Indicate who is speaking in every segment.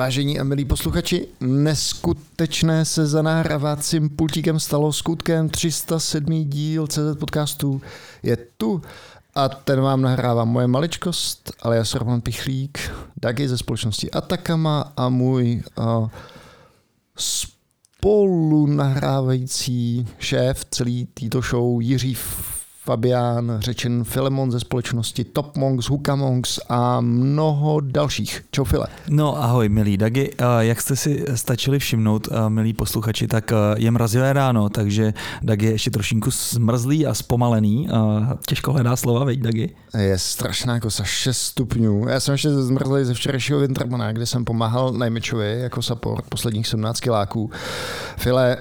Speaker 1: Vážení a milí posluchači, neskutečné se za nahrávacím pultíkem stalo skutkem 307. díl CZ podcastu je tu a ten vám nahrává moje maličkost, ale já jsem Roman Pichlík, Dagi ze společnosti Atakama a můj uh, spolu nahrávající šéf celý této show Jiří Fabián, řečen Filemon ze společnosti Top Monks, Hukamonks a mnoho dalších. Čau File.
Speaker 2: No ahoj milí Dagi, jak jste si stačili všimnout, milí posluchači, tak je mrazivé ráno, takže Dagi je ještě trošinku zmrzlý a zpomalený. Těžko hledá slova, veď Dagi?
Speaker 1: Je strašná jako za 6 stupňů. Já jsem ještě zmrzlý ze včerejšího Wintermana, kde jsem pomáhal Najmečovi jako support posledních 17 kiláků. File,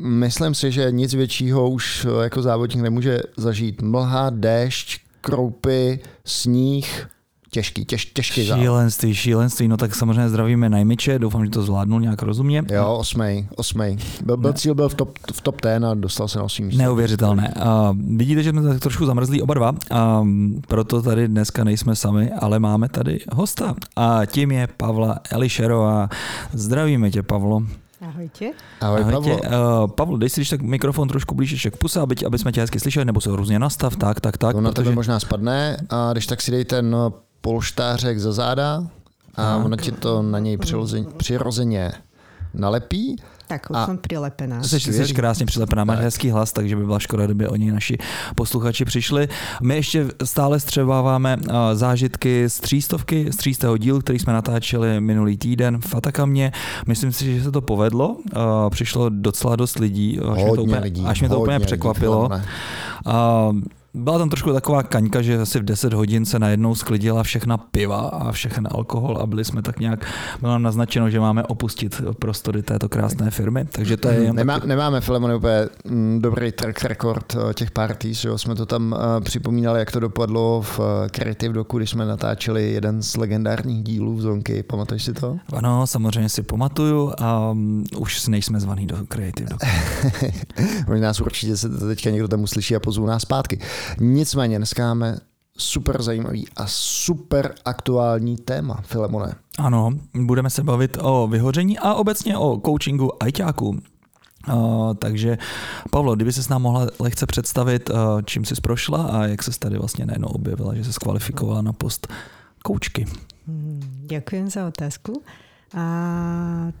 Speaker 1: Myslím si, že nic většího už eh, jako závodník nemůže zažít. Mlha, déšť, kroupy, sníh, těžký, těž, těžký
Speaker 2: závod. Šílenství, šílenství, no tak samozřejmě zdravíme najmiče, doufám, že to zvládnul nějak rozumně.
Speaker 1: Jo, osmej, osmej. Byl, byl cíl byl v top, v top ten a dostal se na osmý místo.
Speaker 2: Neuvěřitelné. Uh, vidíte, že jsme tak trošku zamrzlí oba dva, uh, proto tady dneska nejsme sami, ale máme tady hosta a tím je Pavla Elišerová. Zdravíme tě, Pavlo.
Speaker 3: Ahojte.
Speaker 1: Ahoj, Ahojte. Pavlo.
Speaker 2: Uh, Pavlo, dej si když tak mikrofon trošku blíž k puse, aby, aby jsme tě hezky slyšeli, nebo se různě nastav, tak, tak, tak.
Speaker 1: To na protože... tebe možná spadne a když tak si dej ten polštářek za záda a tak. ono ti to na něj přirozeně nalepí
Speaker 3: tak už a jsem přilepená.
Speaker 2: Jsi, jsi krásně přilepená, máš tak. hezký hlas, takže by byla škoda, kdyby oni naši posluchači přišli. My ještě stále střebáváme zážitky z třístovky, z třístého dílu, který jsme natáčeli minulý týden v Atakamě. Myslím si, že se to povedlo. Přišlo docela dost lidí, až
Speaker 1: hodně
Speaker 2: mě to úplně,
Speaker 1: lidí,
Speaker 2: až mě to úplně překvapilo. Lidí, byla tam trošku taková kaňka, že asi v 10 hodin se najednou sklidila všechna piva a všechny alkohol a byli jsme tak nějak, bylo nám naznačeno, že máme opustit prostory této krásné firmy, takže to je...
Speaker 1: Nemá, taky... Nemáme, Filemon, úplně mm, dobrý track record eh, těch party, že jo? jsme to tam eh, připomínali, jak to dopadlo v eh, Creative Doku, když jsme natáčeli jeden z legendárních dílů v Zonky, pamatuješ si to?
Speaker 2: Ano, samozřejmě si pamatuju a um, už nejsme zvaný do Creative Doku.
Speaker 1: Možná nás určitě se teďka někdo tam uslyší a pozvou nás zpátky. Nicméně dneska máme super zajímavý a super aktuální téma, Filemone.
Speaker 2: Ano, budeme se bavit o vyhoření a obecně o coachingu ajťáků. Uh, takže Pavlo, kdyby se s nám mohla lehce představit, uh, čím jsi prošla a jak se tady vlastně najednou objevila, že se skvalifikovala na post koučky.
Speaker 3: Hmm, děkuji za otázku. A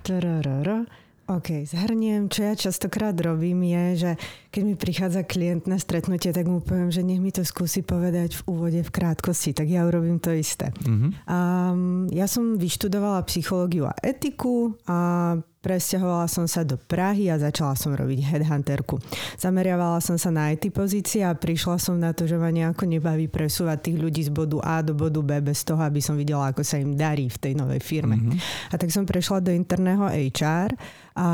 Speaker 3: OK, zhrniem, čo ja častokrát robím je, že keď mi prichádza klient na stretnutie, tak mu poviem, že nech mi to skúsi povedať v úvode v krátkosti, tak ja urobím to isté. Mm-hmm. Um, ja som vyštudovala psychológiu a etiku a Presťahovala som sa do Prahy a začala som robiť headhunterku. Zameriavala som sa na IT pozície a prišla som na to, že ma nejako nebaví presúvať tých ľudí z bodu A do bodu B bez toho, aby som videla, ako sa im darí v tej novej firme. Mm-hmm. A tak som prešla do interného HR a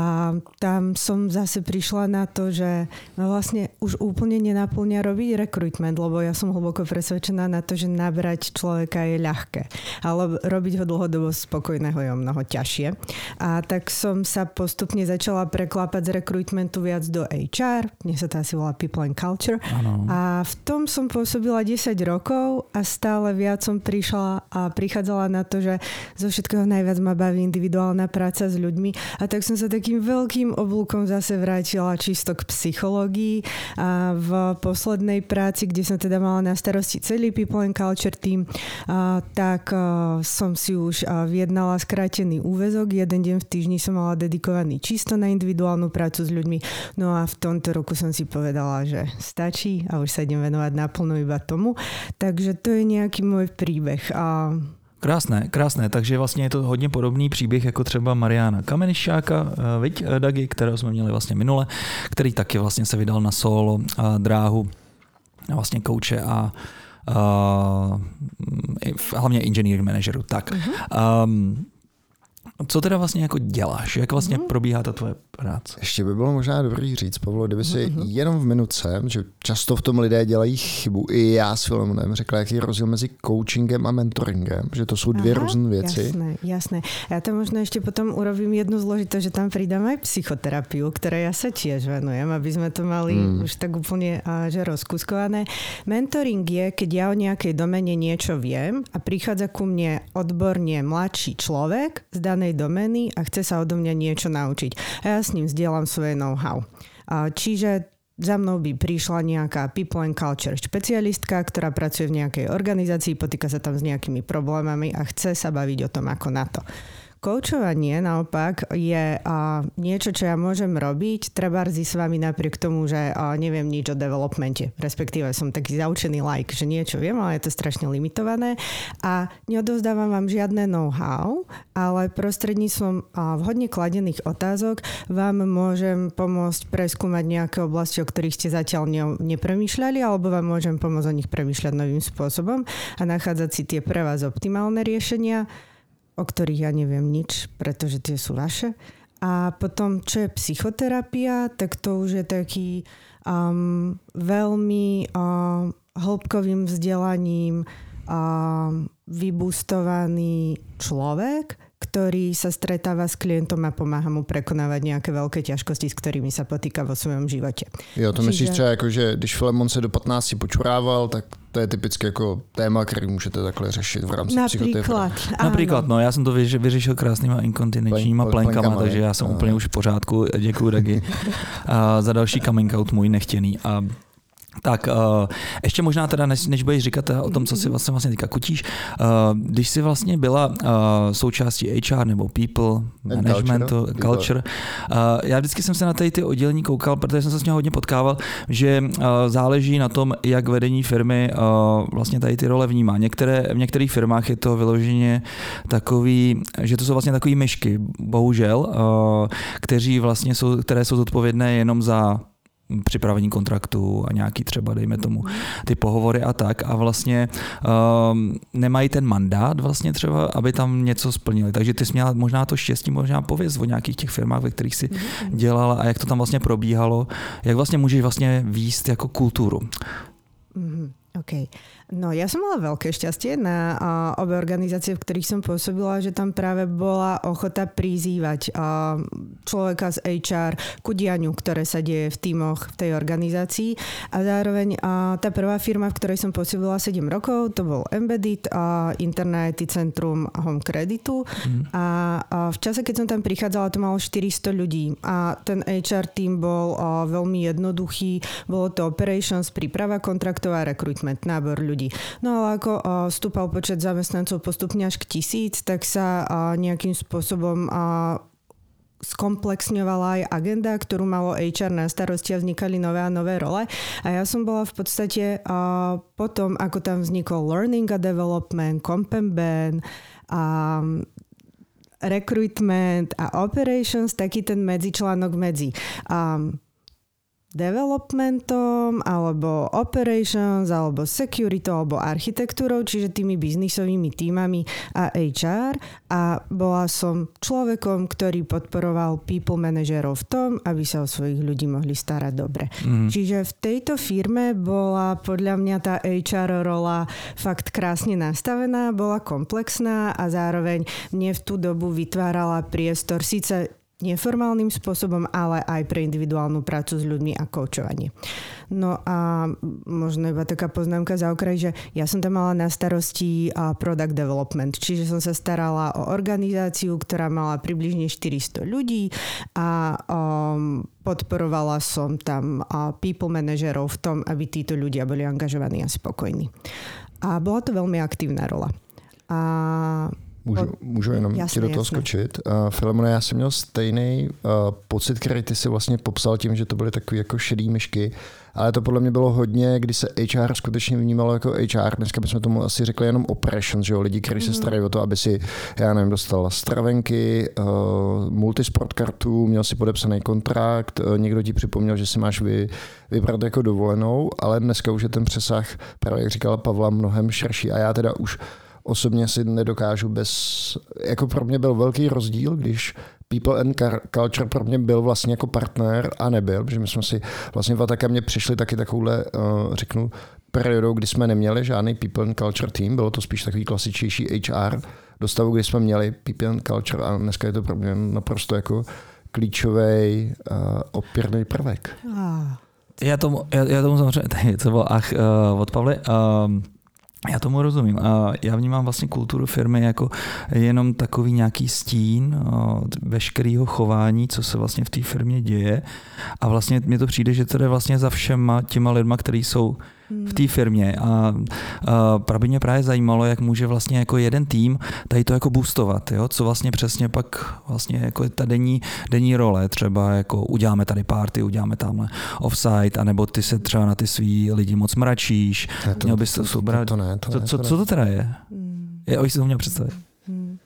Speaker 3: tam som zase prišla na to, že ma vlastne už úplne nenaplňa robiť rekrutment, lebo ja som hlboko presvedčená na to, že nabrať človeka je ľahké, ale robiť ho dlhodobo spokojného je o mnoho ťažšie. A tak som sa postupne začala preklapať z rekrutmentu viac do HR, dnes sa to asi volá People and Culture. Ano. A v tom som pôsobila 10 rokov a stále viac som prišla a prichádzala na to, že zo všetkého najviac ma baví individuálna práca s ľuďmi a tak som sa takým veľkým oblúkom zase vrátila čisto k psychológii a v poslednej práci, kde som teda mala na starosti celý People and Culture team, a, tak a, som si už a, vyjednala skrátený úvezok. Jeden deň v týždni som mala dedikovaný čisto na individuálnu prácu s ľuďmi. No a v tomto roku som si povedala, že stačí a už sa idem venovať naplno iba tomu. Takže to je nejaký môj príbeh. A
Speaker 2: Krásné, krásné, takže vlastně je to hodně podobný příběh jako třeba Mariana Kamenišáka, eh, viď, eh, Dagi, kterého jsme měli vlastně minule, který taky vlastně se vydal na solo a dráhu vlastně kouče a uh, hlavně engineering manageru. Tak. Uh-huh. Um, co teda vlastně jako děláš? Jak vlastně mm-hmm. probíhá ta tvoje práce?
Speaker 1: Ještě by bylo možná dobrý říct, Pavlo, kdyby si mm-hmm. jenom v minutce, že často v tom lidé dělají chybu, i já s Filomonem řekla, jaký je rozdíl mezi coachingem a mentoringem, že to jsou dvě různé věci.
Speaker 3: Jasné, jasné. Já tam možná ještě potom urobím jednu zložitost, že tam přidám aj psychoterapii, které já se tiež venujem, aby jsme to mali mm. už tak úplně že rozkuskované. Mentoring je, keď ja o nejakej domene niečo viem a prichádza ku mne odborne mladší človek z danej domeny a chce sa odo mňa niečo naučiť. A ja s ním zdieľam svoje know-how. Čiže za mnou by prišla nejaká people and culture špecialistka, ktorá pracuje v nejakej organizácii, potýka sa tam s nejakými problémami a chce sa baviť o tom, ako na to. Koučovanie naopak je uh, niečo, čo ja môžem robiť, treba s vami napriek tomu, že uh, neviem nič o developmente, respektíve som taký zaučený like, že niečo viem, ale je to strašne limitované. A neodovzdávam vám žiadne know-how, ale prostredníctvom uh, vhodne kladených otázok vám môžem pomôcť preskúmať nejaké oblasti, o ktorých ste zatiaľ ne, nepremýšľali, alebo vám môžem pomôcť o nich premýšľať novým spôsobom a nachádzať si tie pre vás optimálne riešenia o ktorých ja neviem nič, pretože tie sú vaše. A potom, čo je psychoterapia, tak to už je taký um, veľmi um, hĺbkovým vzdelaním um, vybustovaný človek, ktorý sa stretáva s klientom a pomáha mu prekonávať nejaké veľké ťažkosti, s ktorými sa potýka vo svojom živote.
Speaker 1: Jo, to Čiže... myslíš třeba jako, že když Filemon se do 15 počurával, tak to je typicky jako téma, který můžete takhle řešit v rámci
Speaker 3: Například,
Speaker 2: Například, no, já jsem to vyřešil krásnýma inkontinenčníma plenkama, plenkama, takže já jsem a... úplně už v pořádku. Děkuji, Dagi, a za další coming out můj nechtěný. A tak uh, ještě možná teda, než, než budeš říkat o tom, co si vlastně, vlastně teďka kutíš, uh, když jsi vlastně byla uh, součástí HR nebo people, managementu, culture, culture uh, já vždycky jsem se na tady ty oddělení koukal, protože jsem se s ním hodně potkával, že uh, záleží na tom, jak vedení firmy uh, vlastně tady ty role vnímá. Některé, v některých firmách je to vyloženě takový, že to jsou vlastně takový myšky, bohužel, uh, kteří vlastně jsou, které jsou zodpovědné jenom za připravení kontraktu a nějaký třeba, dejme tomu, ty pohovory a tak a vlastně um, nemají ten mandát vlastně třeba, aby tam něco splnili. Takže ty jsi měla možná to štěstí, možná pověz o nějakých těch firmách, ve kterých si mhm. dělala a jak to tam vlastně probíhalo, jak vlastně můžeš vlastně výst jako kulturu.
Speaker 3: Mm-hmm. OK. No ja som mala veľké šťastie na uh, obe organizácie, v ktorých som pôsobila, že tam práve bola ochota prizývať uh, človeka z HR ku dianiu, ktoré sa deje v týmoch v tej organizácii. A zároveň uh, tá prvá firma, v ktorej som pôsobila 7 rokov, to bol Embedded, uh, Internet Centrum Home Creditu. Mm. A uh, v čase, keď som tam prichádzala, to malo 400 ľudí. A ten HR tým bol uh, veľmi jednoduchý. Bolo to operations, príprava kontraktov a recruitment, nábor ľudí ľudí. No ale ako stúpal počet zamestnancov postupne až k tisíc, tak sa nejakým spôsobom skomplexňovala aj agenda, ktorú malo HR na starosti a vznikali nové a nové role. A ja som bola v podstate potom, ako tam vznikol Learning a Development, Comp and a recruitment a operations, taký ten medzičlánok medzi um, developmentom, alebo operations, alebo security, alebo architektúrou, čiže tými biznisovými týmami a HR. A bola som človekom, ktorý podporoval people manažerov v tom, aby sa o svojich ľudí mohli starať dobre. Mm. Čiže v tejto firme bola podľa mňa tá HR rola fakt krásne nastavená, bola komplexná a zároveň mne v tú dobu vytvárala priestor, síce neformálnym spôsobom, ale aj pre individuálnu prácu s ľuďmi a koučovanie. No a možno iba taká poznámka za okraj, že ja som tam mala na starosti product development, čiže som sa starala o organizáciu, ktorá mala približne 400 ľudí a um, podporovala som tam people manažerov v tom, aby títo ľudia boli angažovaní a spokojní. A bola to veľmi aktívna rola. A
Speaker 1: Můžu, můžu jenom jasně, ti do toho jasně. skočit. Uh, Filemone, já jsem měl stejný uh, pocit, který ty si vlastně popsal tím, že to byly takové jako šedý myšky, ale to podle mě bylo hodně, kdy se HR skutečně vnímalo jako HR. Dneska bychom tomu asi řekli jenom operations, že jo? lidi, kteří mm. se mhm. starají o to, aby si, já nevím, dostal stravenky, uh, multisport kartu, měl si podepsaný kontrakt, uh, někdo ti připomněl, že si máš vy, vybrat jako dovolenou, ale dneska už je ten přesah, právě jak říkala Pavla, mnohem širší a já teda už osobně si nedokážu bez, jako pro mě byl velký rozdíl, když People and Culture pro mě byl vlastně jako partner a nebyl, protože my jsme si vlastně v mě přišli taky takovouhle, uh, řeknu, periodou, kdy jsme neměli žádný People and Culture tým, bylo to spíš takový klasičnější HR, do stavu, kdy jsme měli People and Culture a dneska je to pro mě naprosto jako klíčový uh, opěrný prvek.
Speaker 2: Já tomu, já, já tomu samozřejmě, to bylo ach uh, od Pavly, uh, já tomu rozumím. Já vnímám vlastně kulturu firmy jako jenom takový nějaký stín veškerého chování, co se vlastně v té firmě děje. A vlastně mi to přijde, že to jde vlastně za všema těma lidma, kteří jsou v té firmě. A, a právě mě právě zajímalo, jak může vlastně jako jeden tým tady to jako boostovat, jo? co vlastně přesně pak vlastně jako ta denní, denní role, třeba jako uděláme tady party, uděláme tamhle offside, anebo ty se třeba na ty svý lidi moc mračíš, ne, to, měl bys to, to, to, to, ne, to, ne, co, co, co to teda je? Hmm. Je, si to měl představit. Hmm.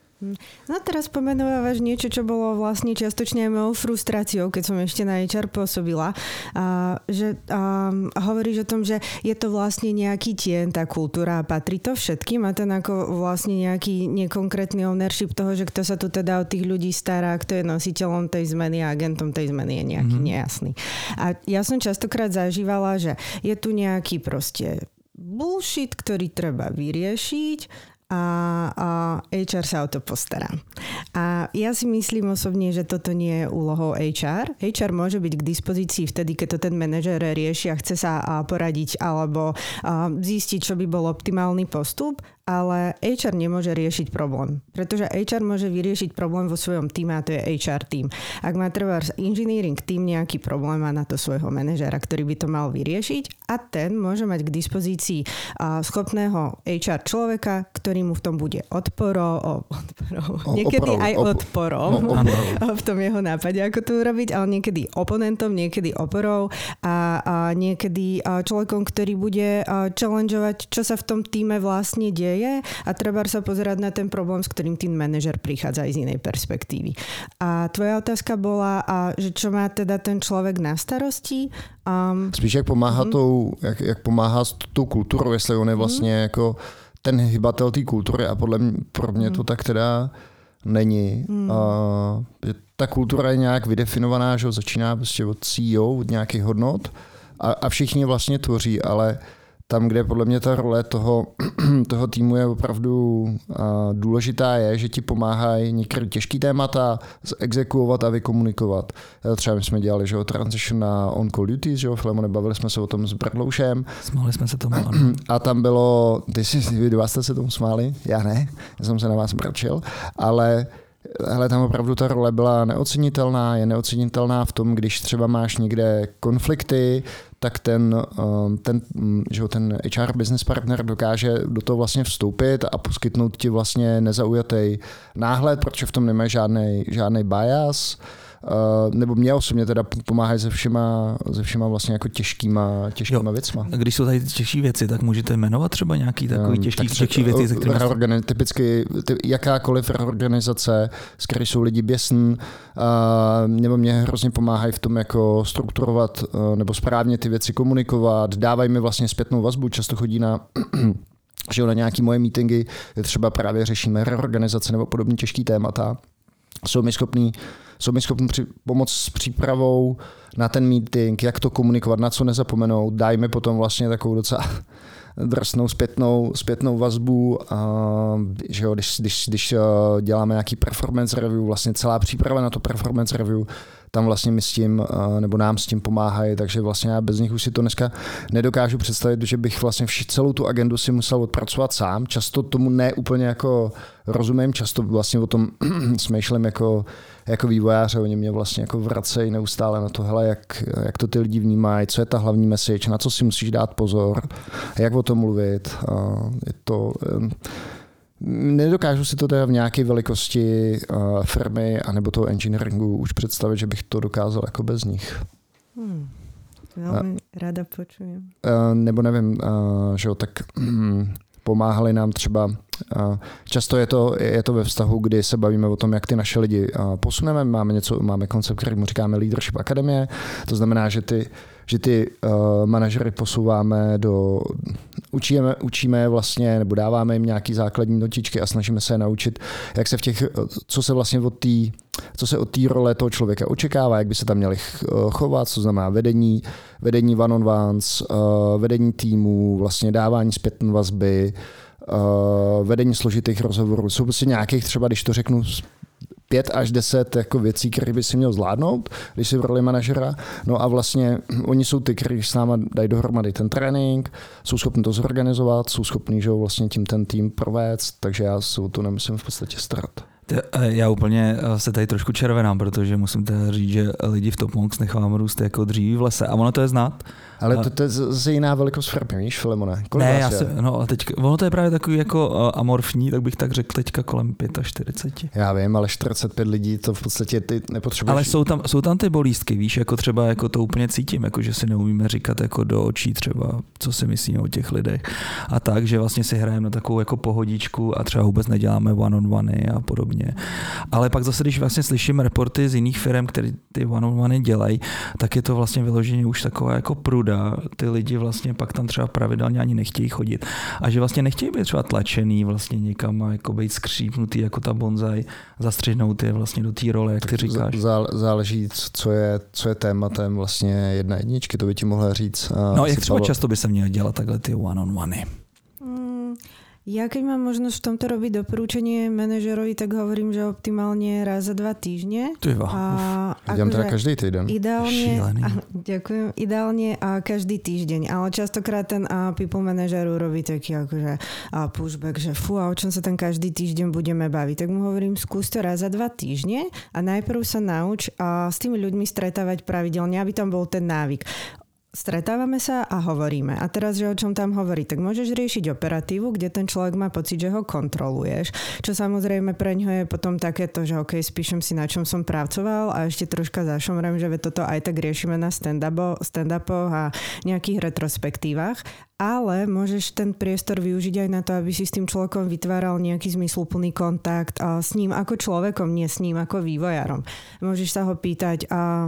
Speaker 3: No teraz pomenovávaš niečo, čo bolo vlastne čiastočne aj mojou frustráciou, keď som ešte na HR pôsobila. A, že a, hovoríš o tom, že je to vlastne nejaký tien, tá kultúra a patrí to všetkým a ten ako vlastne nejaký nekonkrétny ownership toho, že kto sa tu teda o tých ľudí stará, kto je nositeľom tej zmeny a agentom tej zmeny je nejaký mm-hmm. nejasný. A ja som častokrát zažívala, že je tu nejaký proste bullshit, ktorý treba vyriešiť a, a HR sa o to postará. A ja si myslím osobne, že toto nie je úlohou HR. HR môže byť k dispozícii vtedy, keď to ten manažer rieši a chce sa poradiť alebo zistiť, čo by bol optimálny postup, ale HR nemôže riešiť problém. Pretože HR môže vyriešiť problém vo svojom týme a to je HR tým. Ak má trvá engineering tým nejaký problém, má na to svojho manažera, ktorý by to mal vyriešiť a ten môže mať k dispozícii schopného HR človeka, ktorý mu v tom bude odporo, o, odporo, niekedy oporov, aj op, odporom no, v tom jeho nápade, ako to urobiť, ale niekedy oponentom, niekedy oporou a, a niekedy človekom, ktorý bude challengeovať, čo sa v tom týme vlastne deje a treba sa pozerať na ten problém, s ktorým tým manažer prichádza aj z inej perspektívy. A tvoja otázka bola, a že čo má teda ten člověk na starosti?
Speaker 1: Um, Spíš jak pomáhá, mm. tou, jak, jak pomáhá s tou kulturou, jestli on je mhm. vlastně mm. jako ten hybatel té kultury a podle mě, pro mě to tak teda není. Mm. A, ta kultura je nějak vydefinovaná, že začíná prostě od CEO, od nějakých hodnot a, a všichni vlastně tvoří, ale tam, kde podle mě ta role toho, toho týmu je opravdu důležitá, je, že ti pomáhají některé těžké témata exekuovat a vykomunikovat. Třeba my jsme dělali že, transition na on call duties, že Filemone, bavili jsme se o tom s Bradloušem.
Speaker 2: Smáli jsme se tomu,
Speaker 1: A tam bylo, ty si, vy dva jste se tomu smáli, já ne, já jsem se na vás mračil, ale ale tam opravdu ta role byla neocenitelná, je neocenitelná v tom, když třeba máš někde konflikty, tak ten, um, ten, mm, že ten HR business partner dokáže do toho vlastně vstoupit a poskytnout ti vlastně nezaujatý náhled, protože v tom nemá žádný, žádný bias, nebo mě osobně teda pomáhají se všema, se všema vlastně jako těžkýma, těžkýma jo. věcma.
Speaker 2: Když jsou tady těžší věci, tak můžete jmenovat třeba nějaký takový těžký, tak těžší věci, se kterými...
Speaker 1: Organi- typicky ty, jakákoliv organizace, s které jsou lidi běsn, uh, nebo mě hrozně pomáhají v tom jako strukturovat uh, nebo správně ty věci komunikovat, dávají mi vlastně zpětnou vazbu, často chodí na že na nějaký moje meetingy, třeba právě řešíme reorganizace nebo podobně těžký témata, jsou mi schopní jsou mi schopni při, pomoct s přípravou na ten meeting, jak to komunikovat, na co nezapomenout. Dají mi potom vlastně takovou docela drsnou zpětnou, zpětnou vazbu, že jo, když, když, když eh, děláme nějaký performance review, vlastně celá příprava na to performance review, tam vlastně mi s tím, nebo nám s tím pomáhají, takže vlastně já bez nich už si to dneska nedokážu představit, že bych vlastně vši, celou tu agendu si musel odpracovat sám. Často tomu ne úplně jako rozumím, často vlastně o tom smýšlím jako, jako vývojáře, oni mě vlastně jako vracejí neustále na to, hele, jak, jak to ty lidi vnímají, co je ta hlavní message, na co si musíš dát pozor, jak o tom mluvit. Je to, Nedokážu si to teda v nějaké velikosti uh, firmy anebo toho engineeringu už představit, že bych to dokázal jako bez nich. Hmm.
Speaker 3: Velmi uh, ráda počujem.
Speaker 1: Uh, nebo nevím, uh, že jo, tak um, pomáhali nám třeba, uh, často je to, je to ve vztahu, kdy se bavíme o tom, jak ty naše lidi uh, posuneme. Máme něco, máme koncept, který mu říkáme Leadership Akademie. To znamená, že ty že ty uh, manažery posouváme do učíme, učíme vlastně, nebo dáváme jim nějaký základní notičky a snažíme se je naučit, jak se v těch, co se vlastně od té co se od té role toho člověka očekává, jak by se tam měli chovat, co znamená vedení, vedení one on ones, vedení týmu, vlastně dávání zpětné vazby, vedení složitých rozhovorů. Jsou prostě nějakých třeba, když to řeknu pět až deset jako věcí, které by si měl zvládnout, když jsi v roli manažera. No a vlastně oni jsou ty, kteří s náma dají dohromady ten trénink, jsou schopni to zorganizovat, jsou schopni že vlastně tím ten tým provést, takže já se o to nemusím v podstatě starat.
Speaker 2: Já úplně eh, se tady trošku červenám, protože musím teda říct, že lidi v Top Monks nechávám růst jako dříví v lese a ono to je znát.
Speaker 1: Ale to, to je zase jiná velikost firmy, víš, Filemone?
Speaker 2: Kolik ne, já si, no a teď, ono to je právě takový jako amorfní, tak bych tak řekl teďka kolem 45.
Speaker 1: Já vím, ale 45 lidí to v podstatě ty nepotřebuješ.
Speaker 2: Ale jsou tam, jsou tam ty bolístky, víš, jako třeba jako to úplně cítím, jako že si neumíme říkat jako do očí třeba, co si myslíme o těch lidech. A tak, že vlastně si hrajeme na takovou jako pohodičku a třeba vůbec neděláme one on one a podobně. Ale pak zase, když vlastně slyším reporty z jiných firm, které ty one on one dělají, tak je to vlastně vyloženě už taková jako pruda nuda, ty lidi vlastně pak tam třeba pravidelně ani nechtějí chodit a že vlastně nechtějí být třeba tlačený vlastně někam a jako být skřípnutý jako ta bonsai, zastřihnout je vlastně do té role, jak tak ty říkáš.
Speaker 1: Záleží, co je, co je tématem vlastně jedna jedničky, to by ti mohla říct.
Speaker 2: No jak třeba často by se měl dělat takhle ty one-on-one?
Speaker 3: Ja keď mám možnosť v tomto robiť doporučenie manažerovi, tak hovorím, že optimálne raz za dva týždne.
Speaker 1: Tyva, a Idem teda každý týden.
Speaker 3: Ideálne, a, ďakujem, ideálne a každý týždeň, ale častokrát ten a people manažer urobí taký akože a pushback, že fú, a o čom sa tam každý týždeň budeme baviť. Tak mu hovorím, skús to raz za dva týždne a najprv sa nauč a s tými ľuďmi stretávať pravidelne, aby tam bol ten návyk stretávame sa a hovoríme. A teraz, že o čom tam hovorí, tak môžeš riešiť operatívu, kde ten človek má pocit, že ho kontroluješ. Čo samozrejme pre ňo je potom takéto, že OK, spíšem si na čom som pracoval a ešte troška zašomrem, že toto aj tak riešime na stand-upoch a nejakých retrospektívach. Ale môžeš ten priestor využiť aj na to, aby si s tým človekom vytváral nejaký zmysluplný kontakt a s ním ako človekom, nie s ním ako vývojarom. Môžeš sa ho pýtať, a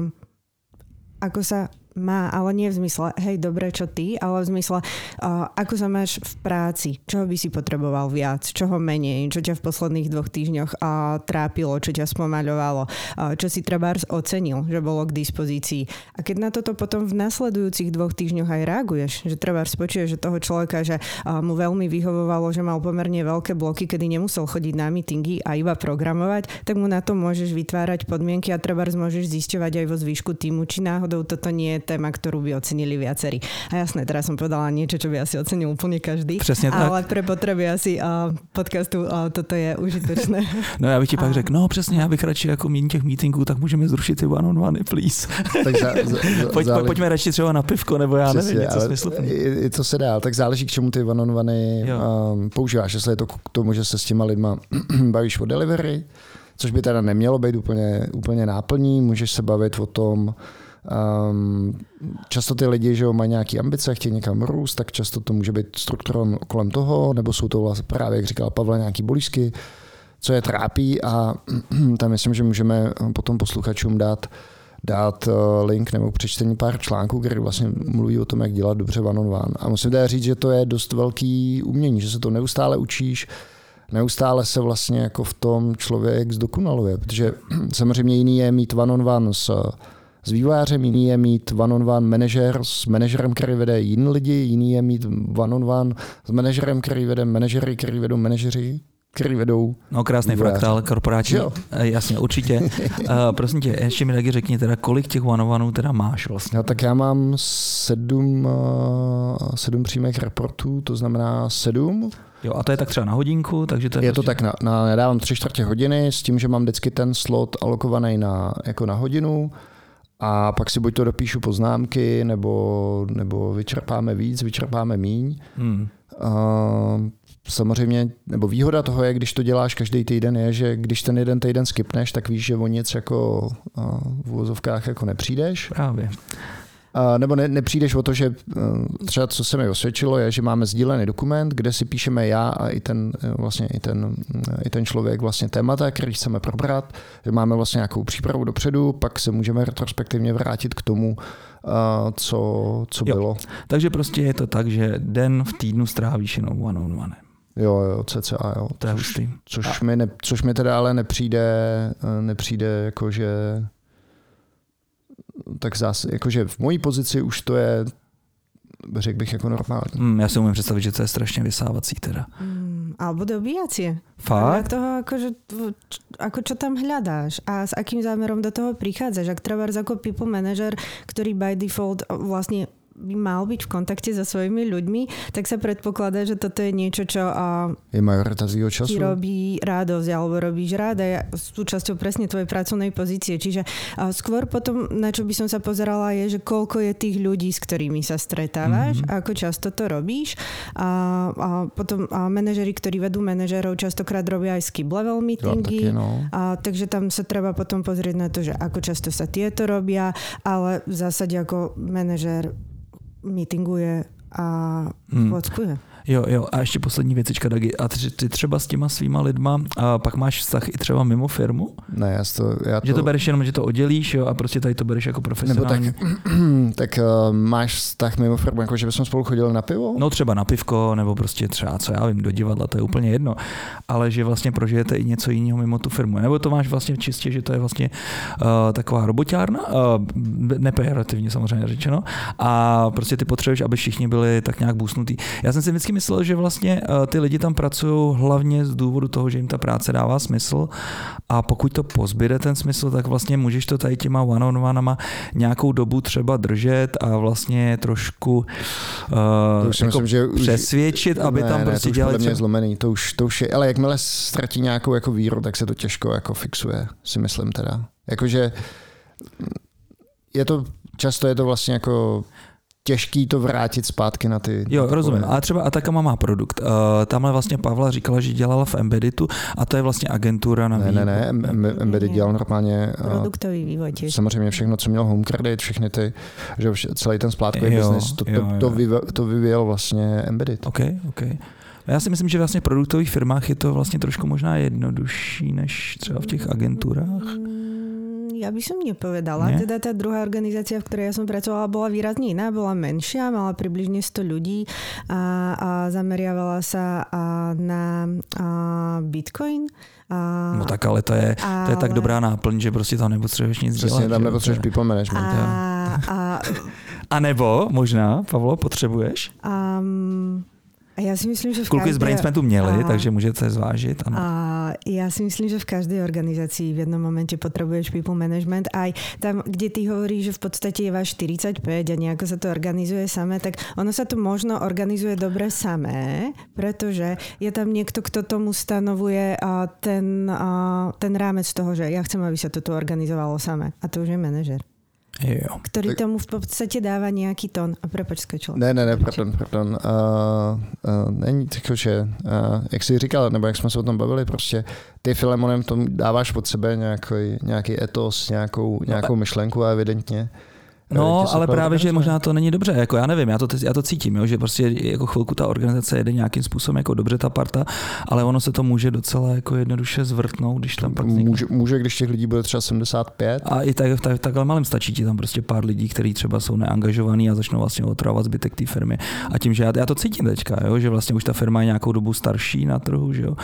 Speaker 3: ako sa má, ale nie v zmysle, hej, dobre, čo ty, ale v zmysle, uh, ako sa máš v práci, čoho by si potreboval viac, čoho menej, čo ťa v posledných dvoch týždňoch uh, trápilo, čo ťa spomaľovalo, uh, čo si treba ocenil, že bolo k dispozícii. A keď na toto potom v nasledujúcich dvoch týždňoch aj reaguješ, že treba spočuje, že toho človeka, že uh, mu veľmi vyhovovalo, že mal pomerne veľké bloky, kedy nemusel chodiť na meetingy a iba programovať, tak mu na to môžeš vytvárať podmienky a treba môžeš zisťovať aj vo zvýšku týmu, či náhodou toto nie je téma, ktorú by ocenili viacerí. A jasné, teraz som povedala niečo, čo by asi ocenil úplne každý.
Speaker 2: Přesně tak.
Speaker 3: Ale pre potreby asi uh, podcastu uh, toto je užitočné.
Speaker 2: No já bych ti pak řekl, no přesně, já bych radši jako mín těch meetingů, tak můžeme zrušit ty one on one, please. Tak za, za, za, Pojď, záleží... Pojďme radši třeba na pivko, nebo já přesně, nevím, něco smysluplný.
Speaker 1: To se dá, tak záleží, k čemu ty one on one um, používáš, jestli je to k tomu, že se s těma lidma bavíš o delivery, což by teda nemělo být úplně, úplně náplní, můžeš se bavit o tom, Um, často ty lidi, že mají nějaké ambice, chtějí někam růst, tak často to může být strukturovan kolem toho, nebo jsou to vlastně právě, jak říkal Pavel, nějaký bolísky, co je trápí a tam myslím, že můžeme potom posluchačům dát dát eh, link nebo přečtení pár článků, které vlastně mluví o tom, jak dělat dobře one on one. A musím teda říct, že to je dost velký umění, že se to neustále učíš, neustále se vlastně jako v tom člověk zdokonaluje, protože samozřejmě jiný je mít one on one s s vývojářem, jiný je mít one-on-one manažer s manažerem, který vede jiný lidi, jiný je mít one-on-one s manažerem, který vede manažery, který vedou manažeři, který vedou.
Speaker 2: No krásný vývojáře. fraktál korporáční. Jo. Eh, jasně, určitě. uh, prosím tě, ještě mi taky řekni teda, kolik těch one teda máš vlastně?
Speaker 1: No, tak já mám sedm, uh, sedm přímých reportů, to znamená sedm.
Speaker 2: Jo, a to je tak třeba na hodinku, takže to je,
Speaker 1: je prostě... to tak, na, na, já dávám tři čtvrtě hodiny s tím, že mám vždycky ten slot alokovaný na, jako na hodinu a pak si buď to dopíšu poznámky, nebo, nebo vyčerpáme víc, vyčerpáme míň. Hmm. Uh, samozřejmě, nebo výhoda toho je, když to děláš každý týden, je, že když ten jeden týden skipneš, tak víš, že o nic jako uh, v úvozovkách jako nepřijdeš.
Speaker 2: Právě.
Speaker 1: Uh, nebo ne, nepřijdeš o to, že uh, třeba co se mi osvědčilo, je, že máme sdílený dokument, kde si píšeme já a i ten, vlastně i ten, i ten člověk vlastně témata, který chceme probrat, že máme vlastně nějakou přípravu dopředu, pak se můžeme retrospektivně vrátit k tomu, co, co bylo.
Speaker 2: Takže prostě je to tak, že den v týdnu strávíš jenom one on one.
Speaker 1: Jo, jo, cca, jo.
Speaker 2: To je hustý.
Speaker 1: Což, mi, ne, což mi teda ale nepřijde, nepřijde jako, že tak zase, jakože v mojí pozici už to je řekl bych jako normální.
Speaker 2: Mm, já si umím představit, že to je strašně vysávací teda.
Speaker 3: Mm, alebo dobíjacie.
Speaker 2: Fakt?
Speaker 3: toho, akože, ako čo tam hľadáš a s akým zámerom do toho prichádzaš. Ak treba ako people manager, ktorý by default vlastne by mal byť v kontakte so svojimi ľuďmi, tak sa predpokladá, že toto je niečo, čo a,
Speaker 1: je majorita z času.
Speaker 3: ti robí radosť alebo robíš ráda je súčasťou presne tvojej pracovnej pozície. Čiže a skôr potom, na čo by som sa pozerala, je, že koľko je tých ľudí, s ktorými sa stretávaš, mm-hmm. ako často to robíš. A, a potom a manažeri, ktorí vedú manažerov, častokrát robia aj skip level meetingy. Ja, no. a, takže tam sa treba potom pozrieť na to, že ako často sa tieto robia, ale v zásade ako manažer mítinguje a hmm. vockuje.
Speaker 2: Jo, jo, a ještě poslední věcička, Dagi. A ty, ty třeba s těma svýma lidma, a pak máš vztah i třeba mimo firmu?
Speaker 1: Ne, já to, já to...
Speaker 2: Že to bereš jenom, že to oddělíš, jo, a prostě tady to bereš jako profesionální.
Speaker 1: Nebo tak, tak uh, máš vztah mimo firmu, jako že bychom spolu chodili na pivo?
Speaker 2: No třeba na pivko, nebo prostě třeba, co já vím, do divadla, to je úplně jedno. Ale že vlastně prožijete i něco jiného mimo tu firmu. Nebo to máš vlastně čistě, že to je vlastně uh, taková robotárna, uh, nepejorativně samozřejmě řečeno, a prostě ty potřebuješ, aby všichni byli tak nějak bůsnutý. Já jsem si vždycky myslel, že vlastně eh, ty lidi tam pracují hlavně z důvodu toho, že jim ta práce dává smysl a pokud to pozbyde ten smysl, tak vlastně můžeš to tady těma one-on-oneama nějakou dobu třeba držet a vlastně trošku uh,
Speaker 1: to jako myslím, že
Speaker 2: přesvědčit, aby
Speaker 1: ne,
Speaker 2: tam prostě
Speaker 1: ne,
Speaker 2: dělali...
Speaker 1: To už zlomený, to už, to už je, ale jakmile ztratí nějakou jako víru, tak se to těžko jako fixuje, si myslím teda. Jakože je to, často je to vlastně jako těžký to vrátit zpátky na ty.
Speaker 2: Jo, rozumím. A třeba Atakama má produkt. Uh, tamhle vlastně Pavla říkala, že dělala v Embeditu a to je vlastně agentura na
Speaker 1: Ne, ne, ne, Embeddit dělal normálně.
Speaker 3: Uh, Produktový vývoj
Speaker 1: těž. Samozřejmě všechno, co měl Home Credit, všechny ty, že celý ten splátkový biznis, to, to, to, vyvíjel, to vyvíjel vlastně Embeddit.
Speaker 2: OK, OK. Já si myslím, že vlastně v produktových firmách je to vlastně trošku možná jednodušší než třeba v těch agenturách.
Speaker 3: Ja by som nepovedala. Nie? Teda tá druhá organizácia, v ktorej ja som pracovala, bola výrazne iná, bola menšia, mala približne 100 ľudí a, a zameriavala sa a, na a, Bitcoin.
Speaker 2: A, no tak ale to je, ale, to je tak dobrá náplň, že prostě tam nepotřebuješ nic
Speaker 1: Přesně,
Speaker 2: dělat.
Speaker 1: tam nepotřebuješ people management.
Speaker 3: A, a,
Speaker 2: a nebo možná, Pavlo, potřebuješ?
Speaker 3: Um, a já si myslím, že v
Speaker 2: Kluky
Speaker 3: každé...
Speaker 2: z Brain jsme tu měli, a... takže můžete zvážit. Ano.
Speaker 3: A já si myslím, že v každé organizaci v jednom momente potřebuješ people management. A tam, kde ty hovoríš, že v podstatě je vás 45 a nějak se to organizuje samé, tak ono se to možno organizuje dobře samé, protože je tam někdo, kdo tomu stanovuje a ten, a ten rámec toho, že já chcem, aby se to tu organizovalo samé. A to už je manažer.
Speaker 2: Jo.
Speaker 3: Který tak... tomu v podstatě dává nějaký tón. A proč skočil?
Speaker 1: Ne, ne, ne, pardon, pardon. Uh, uh, není tak, že, uh, jak jsi říkal, nebo jak jsme se o tom bavili, prostě ty Filemonem tomu dáváš pod sebe nějaký, nějaký etos, nějakou, nějakou myšlenku a evidentně
Speaker 2: No, ale právě, že možná to není dobře, jako já nevím, já to, já to cítím, jo, že prostě jako chvilku ta organizace jede nějakým způsobem jako dobře ta parta, ale ono se to může docela jako jednoduše zvrtnout, když tam pak
Speaker 1: může, může, když těch lidí bude třeba 75.
Speaker 2: A i tak, tak, takhle malým stačí ti tam prostě pár lidí, kteří třeba jsou neangažovaní a začnou vlastně otravovat zbytek té firmy. A tím, že já, já to cítím teďka, jo, že vlastně už ta firma je nějakou dobu starší na trhu, že jo,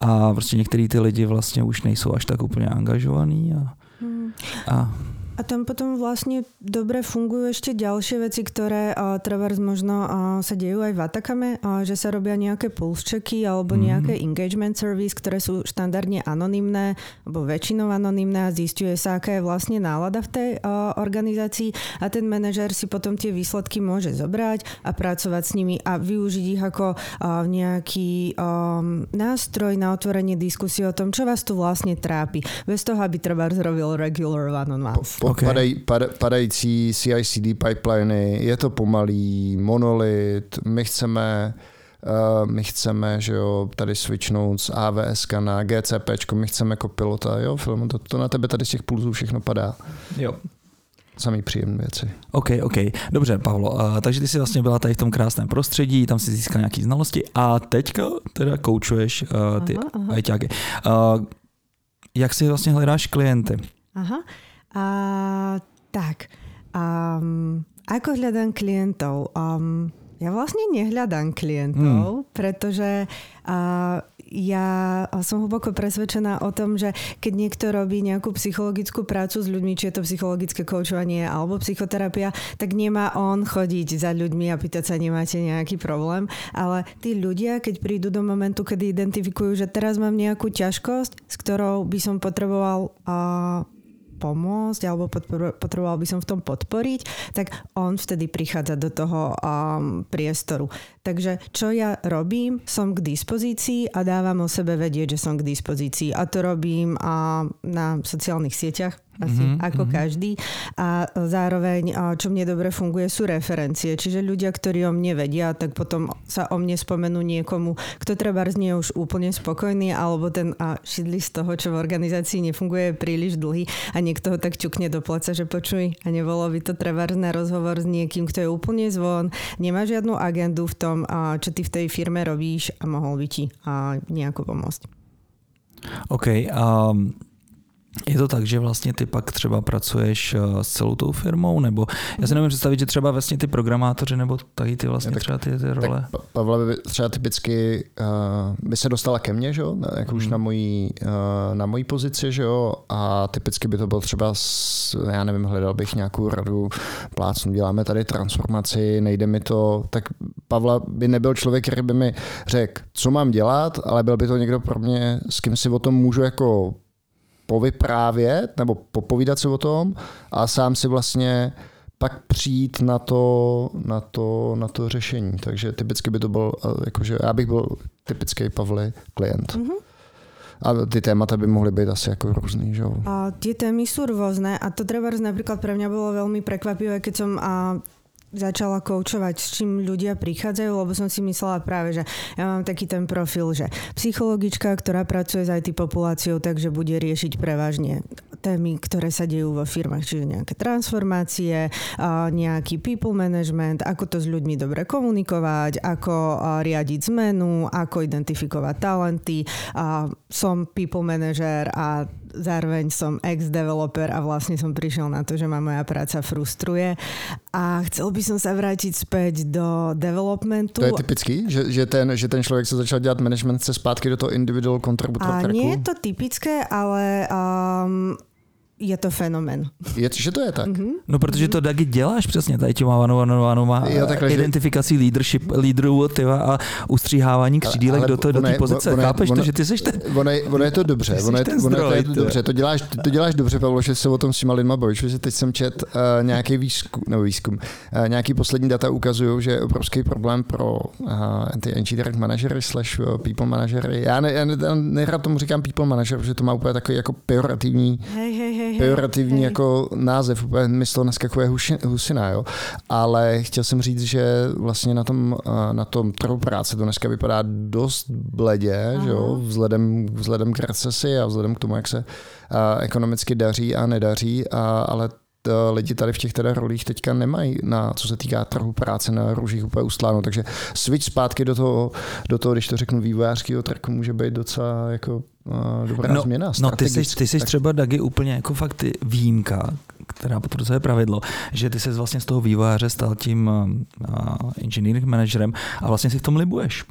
Speaker 2: a prostě některý ty lidi vlastně už nejsou až tak úplně angažovaní a, hmm.
Speaker 3: a a tam potom vlastne dobre fungujú ešte ďalšie veci, ktoré uh, trebárs možno uh, sa dejú aj v Atakame, uh, že sa robia nejaké pulse checky alebo mm. nejaké engagement service, ktoré sú štandardne anonymné, alebo väčšinou anonymné a zistuje sa, aká je vlastne nálada v tej uh, organizácii a ten manažer si potom tie výsledky môže zobrať a pracovať s nimi a využiť ich ako uh, nejaký um, nástroj na otvorenie diskusie o tom, čo vás tu vlastne trápi. Bez toho, aby treba zrobil regular one-on-one.
Speaker 1: Po, po okay. padaj, pad, padající CI/CD pipeliny, je to pomalý, monolit, my chceme Uh, my chceme, že jo, tady switchnout z AWS na GCP, my chceme jako pilota, jo, film, to, to na tebe tady z těch pulzů všechno padá.
Speaker 2: Jo.
Speaker 1: samý příjemné věci.
Speaker 2: OK, OK. Dobře, Pavlo, uh, takže ty jsi vlastně byla tady v tom krásném prostředí, tam si získal nějaké znalosti a teďka teda koučuješ uh, ty aha, ajťáky. Uh, jak si vlastně hledáš klienty?
Speaker 3: Aha, a, tak. Um, ako hľadám klientov? Um, ja vlastne nehľadám klientov, hmm. pretože uh, ja som hlboko presvedčená o tom, že keď niekto robí nejakú psychologickú prácu s ľuďmi, či je to psychologické koučovanie alebo psychoterapia, tak nemá on chodiť za ľuďmi a pýtať sa, nemáte nejaký problém. Ale tí ľudia, keď prídu do momentu, kedy identifikujú, že teraz mám nejakú ťažkosť, s ktorou by som potreboval uh, pomôcť alebo potreboval by som v tom podporiť, tak on vtedy prichádza do toho um, priestoru. Takže čo ja robím, som k dispozícii a dávam o sebe vedieť, že som k dispozícii. A to robím uh, na sociálnych sieťach, asi mm-hmm, ako mm-hmm. každý. A zároveň, čo mne dobre funguje, sú referencie. Čiže ľudia, ktorí o mne vedia, tak potom sa o mne spomenú niekomu, kto treba nie už úplne spokojný, alebo ten a šidli z toho, čo v organizácii nefunguje, je príliš dlhý a niekto ho tak ťukne do pleca, že počuj, a nebolo by to treba na rozhovor s niekým, kto je úplne zvon, nemá žiadnu agendu v tom, čo ty v tej firme robíš a mohol by ti nejako pomôcť.
Speaker 2: OK. Um, je to tak, že vlastně ty pak třeba pracuješ eh, s celou tou firmou, nebo já si nevím představit, že třeba vlastně ty programátoři nebo tady ty vlastně tak, třeba ty, ty role.
Speaker 1: Tak Pavle by třeba typicky uh, by se dostala ke mně, že jo, jako hmm. už na mojí, uh, na mojí pozici, že jo, a typicky by to bylo třeba, s, já nevím, hledal bych nějakou radu, plácnu, děláme tady transformaci, nejde mi to, tak Pavla by nebyl člověk, který by mi řekl, co mám dělat, ale byl by to někdo pro mě, s kým si o tom můžu jako povyprávět nebo popovídat si o tom a sám si vlastně pak přijít na to, na to, na to řešení. Takže typicky by to byl, eh, jakože já bych byl typický Pavly klient. Mm-hmm. A ty témata by mohly být asi jako různý, že jo?
Speaker 3: A tie témy sú rôzne a to treba napríklad pre mňa bolo veľmi prekvapivé, keď som a začala koučovať, s čím ľudia prichádzajú, lebo som si myslela práve, že ja mám taký ten profil, že psychologička, ktorá pracuje s IT populáciou, takže bude riešiť prevažne témy, ktoré sa dejú vo firmách, čiže nejaké transformácie, nejaký people management, ako to s ľuďmi dobre komunikovať, ako riadiť zmenu, ako identifikovať talenty. Som people manager a zároveň som ex-developer a vlastne som prišiel na to, že ma moja práca frustruje a chcel by som sa vrátiť späť do developmentu.
Speaker 1: To je typický, že, že, ten, že ten člověk se začal dělat management se zpátky do toho individual contributor
Speaker 3: a Nie je to typické, ale um, je to fenomen.
Speaker 1: Je, že to je tak? Mm-hmm.
Speaker 2: No protože to Dagi děláš přesně, tady těma vanovanová identifikací že... leadership, lídrů tyva, a ustříhávání křídílek do, to, do té pozice. Chápeš ono, to, že ty seš ten...
Speaker 1: Ono, je, ono je to dobře, ono je, zdroj, je to dobře, to děláš, to děláš dobře, Pavlo, že se o tom s těma lidma bavíš, že teď jsem čet uh, nějaký výzkum, nebo výzkum, uh, nějaký poslední data ukazují, že je obrovský problém pro uh, ty engineering manažery slash people manažery. Já, ne, já ne, nerad tomu říkám people manager, protože to má úplně takový jako pejorativní
Speaker 3: hey, hey,
Speaker 1: pejorativní hej. jako název, úplně mi z toho neskakuje husina, jo. Ale chtěl jsem říct, že vlastně na tom, na tom trhu práce to dneska vypadá dost bledě, že jo, vzhledem, vzhledem k recesi a vzhledem k tomu, jak se ekonomicky daří a nedaří, a, ale lidi tady v těch teda rolích teďka nemají, na, co se týká trhu práce na růžích úplně ustláno. Takže switch zpátky do toho, do toho, když to řeknu vývojářského trhu, může být docela jako dobrá
Speaker 2: no,
Speaker 1: změna.
Speaker 2: No ty jsi, ty jsi tak... třeba Dagi úplně jako fakt výjimka, která potvrzuje pravidlo, že ty se vlastně z toho vývojáře stal tím uh, engineering managerem a vlastně si v tom libuješ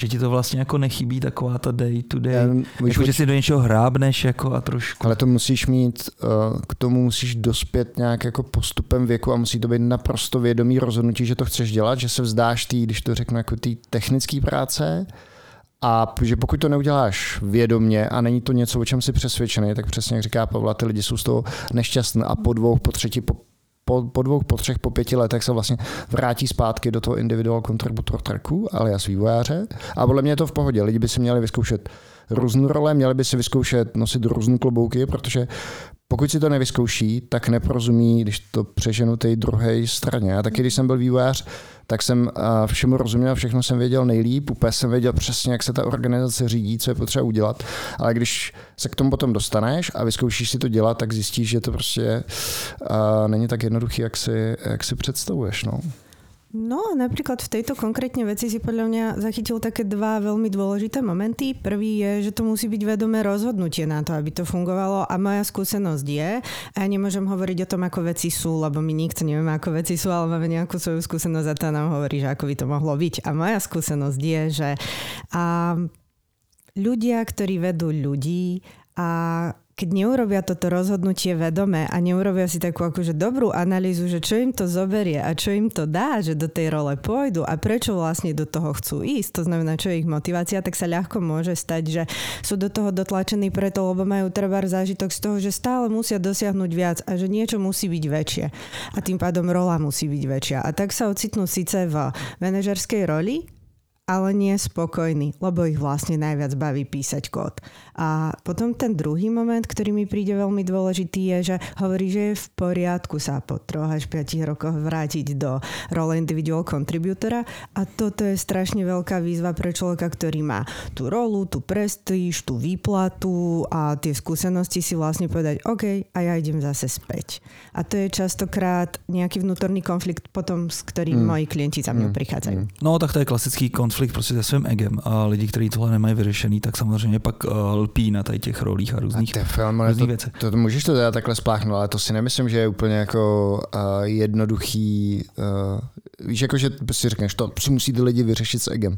Speaker 2: že ti to vlastně jako nechybí taková ta day to day, jako, že si do něčeho hrábneš jako a trošku.
Speaker 1: Ale to musíš mít, eh, k tomu musíš dospět nějak jako postupem věku a musí to být naprosto vědomý rozhodnutí, že to chceš dělat, že se vzdáš tý, když to řeknu, jako té technické práce, a že pokud to neuděláš vědomně a není to něco, o čem jsi přesvědčený, tak přesně jak říká Pavla, ty lidi jsou z toho nešťastní a po dvou, po třetí, po po, po dvou, po třech, po pěti letech se vlastně vrátí zpátky do toho individual contributor tracku, alias vývojáře. A podle mě je to v pohodě. Lidi by si měli vyzkoušet různé role, měli by si vyzkoušet nosit různé klobouky, protože pokud si to nevyzkouší, tak neprozumí, když to přeženu té druhé straně. A taky, když jsem byl vývojář, tak jsem všemu rozuměl, všechno jsem věděl nejlíp, úplně jsem věděl přesně, jak se ta organizace řídí, co je potřeba udělat, ale když se k tomu potom dostaneš a vyzkoušíš si to dělat, tak zjistíš, že to prostě není tak jednoduché, jak si, jak si představuješ. No.
Speaker 3: No, napríklad v tejto konkrétne veci si podľa mňa zachytil také dva veľmi dôležité momenty. Prvý je, že to musí byť vedomé rozhodnutie na to, aby to fungovalo a moja skúsenosť je, a ja nemôžem hovoriť o tom, ako veci sú, lebo my nikto nevieme, ako veci sú, ale máme nejakú svoju skúsenosť a tá nám hovorí, že ako by to mohlo byť. A moja skúsenosť je, že a, ľudia, ktorí vedú ľudí a keď neurobia toto rozhodnutie vedomé a neurobia si takú akože dobrú analýzu, že čo im to zoberie a čo im to dá, že do tej role pôjdu a prečo vlastne do toho chcú ísť, to znamená, čo je ich motivácia, tak sa ľahko môže stať, že sú do toho dotlačení preto, lebo majú treba zážitok z toho, že stále musia dosiahnuť viac a že niečo musí byť väčšie. A tým pádom rola musí byť väčšia. A tak sa ocitnú síce v manažerskej roli, ale nie spokojní, lebo ich vlastne najviac baví písať kód. A potom ten druhý moment, ktorý mi príde veľmi dôležitý, je, že hovorí, že je v poriadku sa po 3 až 5 rokoch vrátiť do role individual contributora a toto je strašne veľká výzva pre človeka, ktorý má tú rolu, tú prestíž, tú výplatu a tie skúsenosti si vlastne povedať, OK, a ja idem zase späť. A to je častokrát nejaký vnútorný konflikt potom, s ktorým mm. moji klienti za mňou mm. prichádzajú.
Speaker 2: No tak to je klasický konflikt konflikt prostě se svým egem a lidi, kteří tohle nemají vyřešený, tak samozřejmě pak uh, lpí na tady těch rolích a různých, a film, různých
Speaker 1: to,
Speaker 2: věcech.
Speaker 1: To, to, můžeš to teda takhle spláchnout, ale to si nemyslím, že je úplně jako uh, jednoduchý, uh, víš, jako že si řekneš, to si musí ty lidi vyřešit s egem.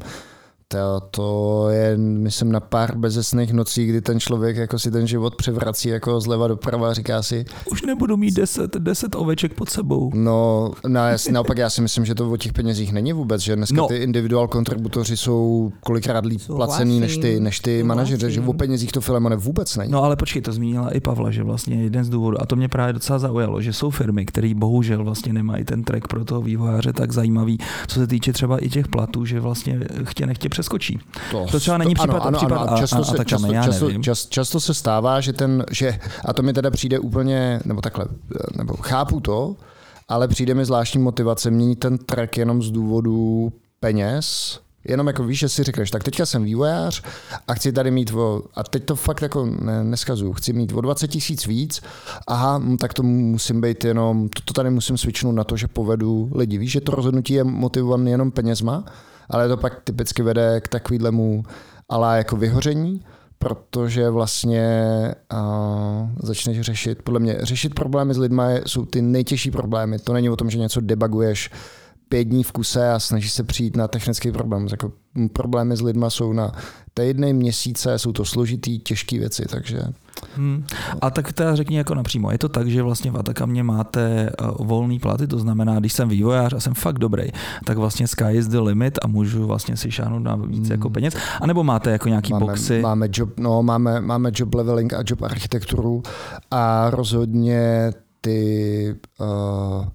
Speaker 1: To, to je, myslím, na pár bezesných nocí, kdy ten člověk jako si ten život převrací jako zleva doprava a říká si...
Speaker 2: Už nebudu mít deset, deset oveček pod sebou.
Speaker 1: No, no naopak já si myslím, že to o těch penězích není vůbec, že dneska no. ty individual kontributoři jsou kolikrát líp placený než ty, než ty manažeři, že o penězích to Filemone vůbec není.
Speaker 2: No ale počkej, to zmínila i Pavla, že vlastně jeden z důvodů, a to mě právě docela zaujalo, že jsou firmy, které bohužel vlastně nemají ten track pro toho vývojáře tak zajímavý, co se týče třeba i těch platů, že vlastně chtě nechtě přeskočí. To, to třeba není to, případ, ano, případ ano, často, a, se, a často, já
Speaker 1: často, čas, často se stává, že ten, že, a to mi teda přijde úplně, nebo takhle, nebo chápu to, ale přijde mi zvláštní motivace měnit ten track jenom z důvodu peněz, Jenom jako víš, že si řekneš, tak teďka jsem vývojář a chci tady mít o, a teď to fakt jako ne, neskazuju, chci mít o 20 tisíc víc, aha, tak to musím být jenom, to, to tady musím switchnout na to, že povedu lidi. Víš, že to rozhodnutí je motivované jenom penězma, ale to pak typicky vede k takovému ale jako vyhoření, protože vlastně uh, začneš řešit, podle mě, řešit problémy s lidmi jsou ty nejtěžší problémy. To není o tom, že něco debuguješ pět dní v kuse a snažíš se přijít na technický problém. Jako problémy s lidma jsou na týdny, měsíce, jsou to složitý, těžké věci, takže...
Speaker 2: Hmm. A tak teda řekni jako napřímo, je to tak, že vlastně v Atakamě máte eh, volný platy, to znamená, když jsem vývojář a jsem fakt dobrý, tak vlastně sky is the limit a můžu vlastně si šáhnout na víc hmm. jako peněz, a nebo máte jako nějaký
Speaker 1: máme,
Speaker 2: boxy?
Speaker 1: Máme job, no, máme, máme job leveling a job architekturu a rozhodně ty uh,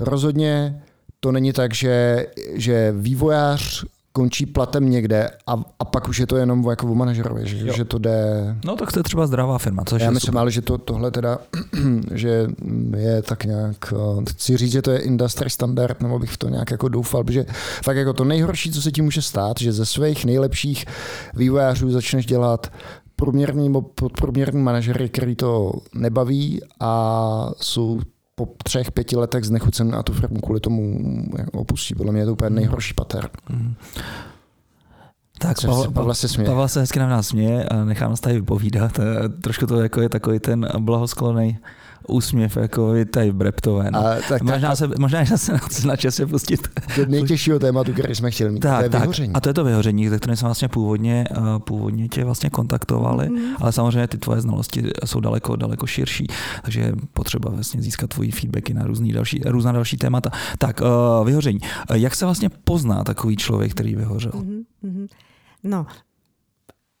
Speaker 1: rozhodně to není tak, že, že vývojář končí platem někde a, a pak už je to jenom jako o manažerovi, že, že to jde...
Speaker 2: No tak to je třeba zdravá firma, což
Speaker 1: Já myslím ale, že to, tohle teda, že je tak nějak, eh, chci říct, že to je industry standard, nebo bych v to nějak jako doufal, protože fakt jako to nejhorší, co se ti může stát, že ze svých nejlepších vývojářů začneš dělat průměrný, podprůměrný manažery, který to nebaví a jsou po třech, pěti letech znechucen a tu firmu kvůli tomu opustí. Podle mě je to úplně nejhorší pater. Mm.
Speaker 2: Tak Pavel, se směje. Se hezky na nás směje a nechám nás tady vypovídat. Trošku to jako je takový ten blahosklonej úsměv, jako je tady Breptové. No. A, tak, možná, se, možná se na, na čase pustit.
Speaker 1: Do nejtěžšího tématu, který jsme chtěli mít,
Speaker 2: tak,
Speaker 1: to je
Speaker 2: tak,
Speaker 1: vyhoření.
Speaker 2: A to je to vyhoření, ze které jsme vlastně původně, uh, původně tě vlastně kontaktovali, mm. ale samozřejmě ty tvoje znalosti jsou daleko, daleko širší, takže je potřeba vlastně získat tvoji feedbacky na různý další, různá další témata. Tak, uh, vyhoření. Jak se vlastně pozná takový člověk, který vyhořel? Mm-hmm.
Speaker 3: No,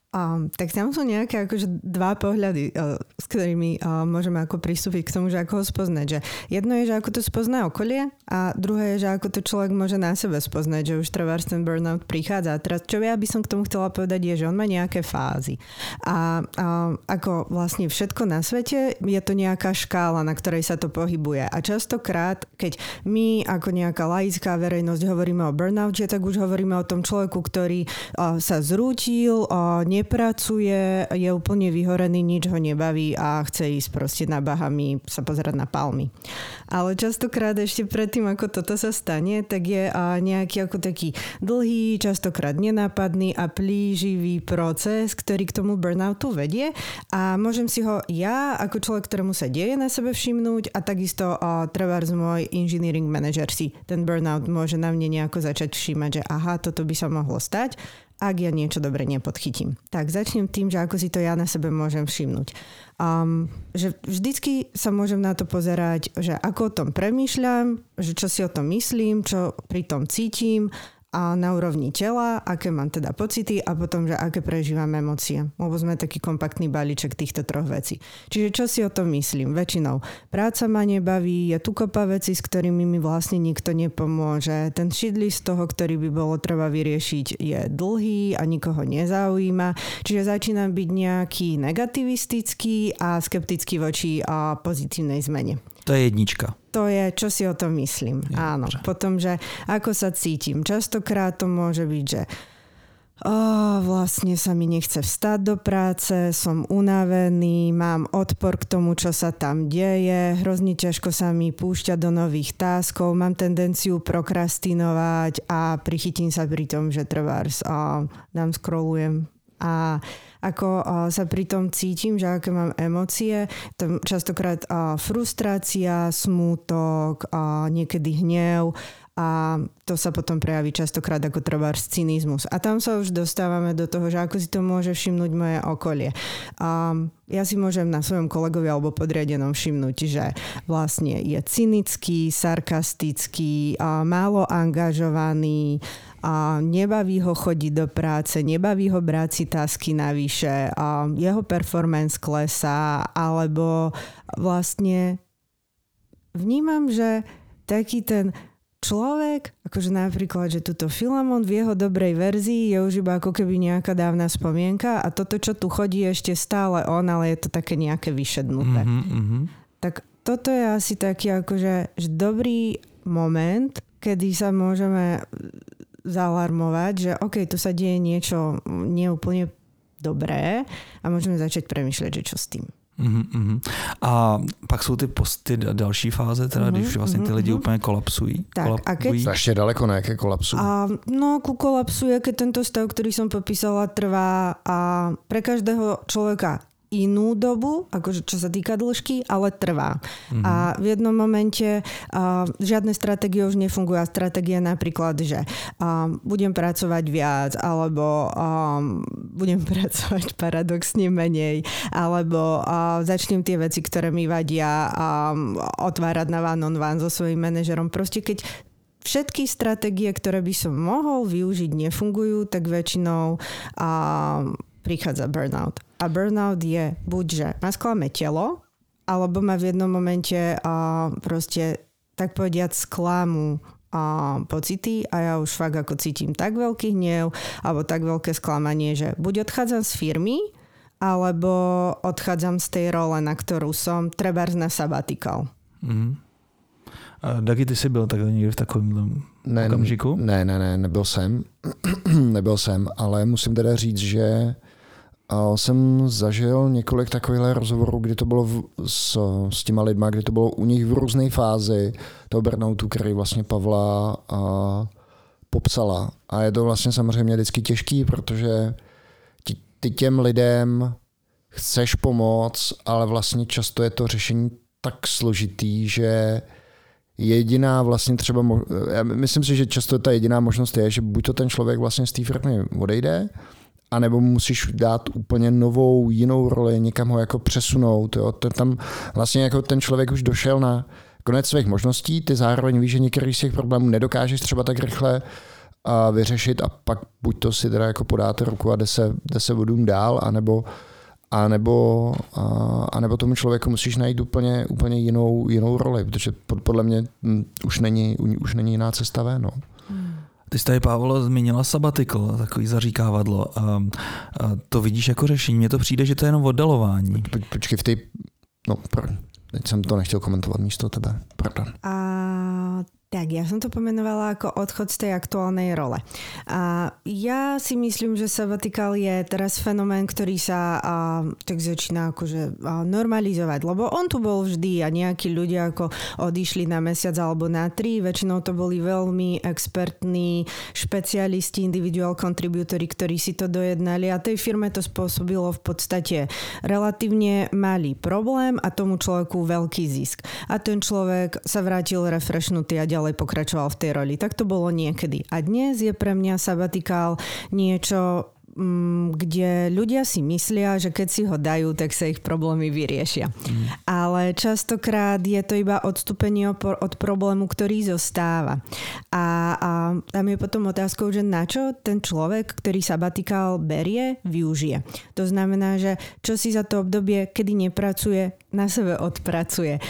Speaker 3: Um, tak tam sú nejaké akože dva pohľady, uh, s ktorými uh, môžeme ako pristúpiť k tomu, že ako ho spoznať. Že jedno je, že ako to spozná okolie a druhé je, že ako to človek môže na sebe spoznať, že už trvá ten burnout prichádza. A teraz, čo ja by som k tomu chcela povedať, je, že on má nejaké fázy. A, a ako vlastne všetko na svete, je to nejaká škála, na ktorej sa to pohybuje. A častokrát, keď my ako nejaká laická verejnosť hovoríme o burnoute, tak už hovoríme o tom človeku, ktorý uh, sa zrútil, uh, nepracuje, je úplne vyhorený, nič ho nebaví a chce ísť proste na Bahami sa pozerať na palmy. Ale častokrát ešte predtým, ako toto sa stane, tak je nejaký ako taký dlhý, častokrát nenápadný a plíživý proces, ktorý k tomu burnoutu vedie a môžem si ho ja ako človek, ktorému sa deje na sebe všimnúť a takisto trebárs môj engineering manager si ten burnout môže na mne nejako začať všímať, že aha, toto by sa mohlo stať ak ja niečo dobre nepodchytím. Tak začnem tým, že ako si to ja na sebe môžem všimnúť. Um, že vždycky sa môžem na to pozerať, že ako o tom premýšľam, že čo si o tom myslím, čo pri tom cítim, a na úrovni tela, aké mám teda pocity a potom, že aké prežívam emócie. Lebo sme taký kompaktný balíček týchto troch vecí. Čiže čo si o tom myslím? Väčšinou práca ma nebaví, je tu kopa veci, s ktorými mi vlastne nikto nepomôže. Ten z toho, ktorý by bolo treba vyriešiť, je dlhý a nikoho nezaujíma. Čiže začínam byť nejaký negativistický a skeptický voči a pozitívnej zmene.
Speaker 2: To je jednička.
Speaker 3: To je, čo si o tom myslím. Je, Áno. Dobře. Potom, že ako sa cítim. Častokrát to môže byť, že Oh, vlastne sa mi nechce vstať do práce, som unavený, mám odpor k tomu, čo sa tam deje, hrozne ťažko sa mi púšťa do nových táskov, mám tendenciu prokrastinovať a prichytím sa pri tom, že trvárs a nám scrollujem a ako sa pri tom cítim, že aké mám emócie, to častokrát frustrácia, smútok, niekedy hnev a to sa potom prejaví častokrát ako trvár cynizmus. A tam sa už dostávame do toho, že ako si to môže všimnúť moje okolie. A ja si môžem na svojom kolegovi alebo podriadenom všimnúť, že vlastne je cynický, sarkastický, málo angažovaný, a nebaví ho chodiť do práce, nebaví ho brať si tásky navyše, a jeho performance klesá, alebo vlastne vnímam, že taký ten človek, akože napríklad, že tuto Filamon v jeho dobrej verzii je už iba ako keby nejaká dávna spomienka a toto, čo tu chodí, ešte stále on, ale je to také nejaké vyšednuté. Mm-hmm. Tak toto je asi taký akože že dobrý moment, kedy sa môžeme zalarmovať, že OK, tu sa deje niečo neúplne dobré a môžeme začať premyšľať, že čo s tým.
Speaker 2: Uh-huh, A pak jsou ty posty další fáze, teda uh-huh, když vlastně ty lidi uh-huh. úplně kolapsují.
Speaker 1: Tak, a keď... Ještě daleko na jaké kolapsu?
Speaker 3: A, no, ku kolapsu je, keď tento stav, ktorý som popísala, trvá a pre každého človeka inú dobu, akože čo sa týka dĺžky, ale trvá. Mm-hmm. A v jednom momente uh, žiadne stratégie už nefungujú. A stratégia napríklad, že uh, budem pracovať viac, alebo um, budem pracovať paradoxne menej, alebo uh, začnem tie veci, ktoré mi vadia um, otvárať na van on van so svojím manažerom. Proste keď všetky stratégie, ktoré by som mohol využiť, nefungujú, tak väčšinou uh, prichádza burnout. A burnout je buď, že ma sklame telo, alebo ma v jednom momente uh, proste tak povediať sklamu a pocity a ja už fakt ako cítim tak veľký hnev alebo tak veľké sklamanie, že buď odchádzam z firmy, alebo odchádzam z tej role, na ktorú som trebárs na sabatikal. Mm.
Speaker 2: A Dagi, ty jsi byl takhle někdy v takovém
Speaker 1: ne,
Speaker 2: okamžiku?
Speaker 1: Ne, ne, ne, nebyl jsem. nebyl jsem, ale musím teda říct, že a jsem zažil několik takových rozhovorů, kdy to bylo v, s, s těma lidma, kdy to bylo u nich v různé fázi toho burnoutu, který vlastně Pavla a, popsala. A je to vlastně samozřejmě vždycky těžký, protože ty, ty těm lidem chceš pomoct, ale vlastně často je to řešení tak složitý, že jediná vlastně třeba, já myslím si, že často ta jediná možnost je, že buď to ten člověk vlastně z té firmy odejde, anebo musíš dát úplně novou, jinou roli, někam ho jako přesunout. Jo. Tam vlastně jako ten člověk už došel na konec svých možností, ty zároveň víš, že některý z těch problémů nedokážeš třeba tak rychle a vyřešit a pak buď to si teda jako podáte ruku a jde se, jde se vodům dál, anebo a nebo, a, a nebo tomu člověku musíš najít úplně, úplně jinou, jinou roli, protože podle mě hm, už není, už není jiná cesta ven. No.
Speaker 2: Ty jsi tady, Pavlo, zmínila sabatikl, takový zaříkávadlo. A, a to vidíš jako řešení. Mně to přijde, že to je jenom oddalování.
Speaker 1: Počkej, v té... No, teď jsem to nechtěl komentovat místo tebe. Pardon.
Speaker 3: A tak, ja som to pomenovala ako odchod z tej aktuálnej role. A ja si myslím, že sabbatical je teraz fenomén, ktorý sa a, tak začína akože a, normalizovať, lebo on tu bol vždy a nejakí ľudia ako odišli na mesiac alebo na tri, väčšinou to boli veľmi expertní špecialisti, individual contributory, ktorí si to dojednali a tej firme to spôsobilo v podstate relatívne malý problém a tomu človeku veľký zisk. A ten človek sa vrátil refreshnutý a ďalej pokračoval v tej roli. Tak to bolo niekedy. A dnes je pre mňa sabatikál niečo Mm, kde ľudia si myslia, že keď si ho dajú, tak sa ich problémy vyriešia. Mm. Ale častokrát je to iba odstúpenie od problému, ktorý zostáva. A, a tam je potom otázkou, že na čo ten človek, ktorý sabatikál berie, využije. To znamená, že čo si za to obdobie, kedy nepracuje, na sebe odpracuje.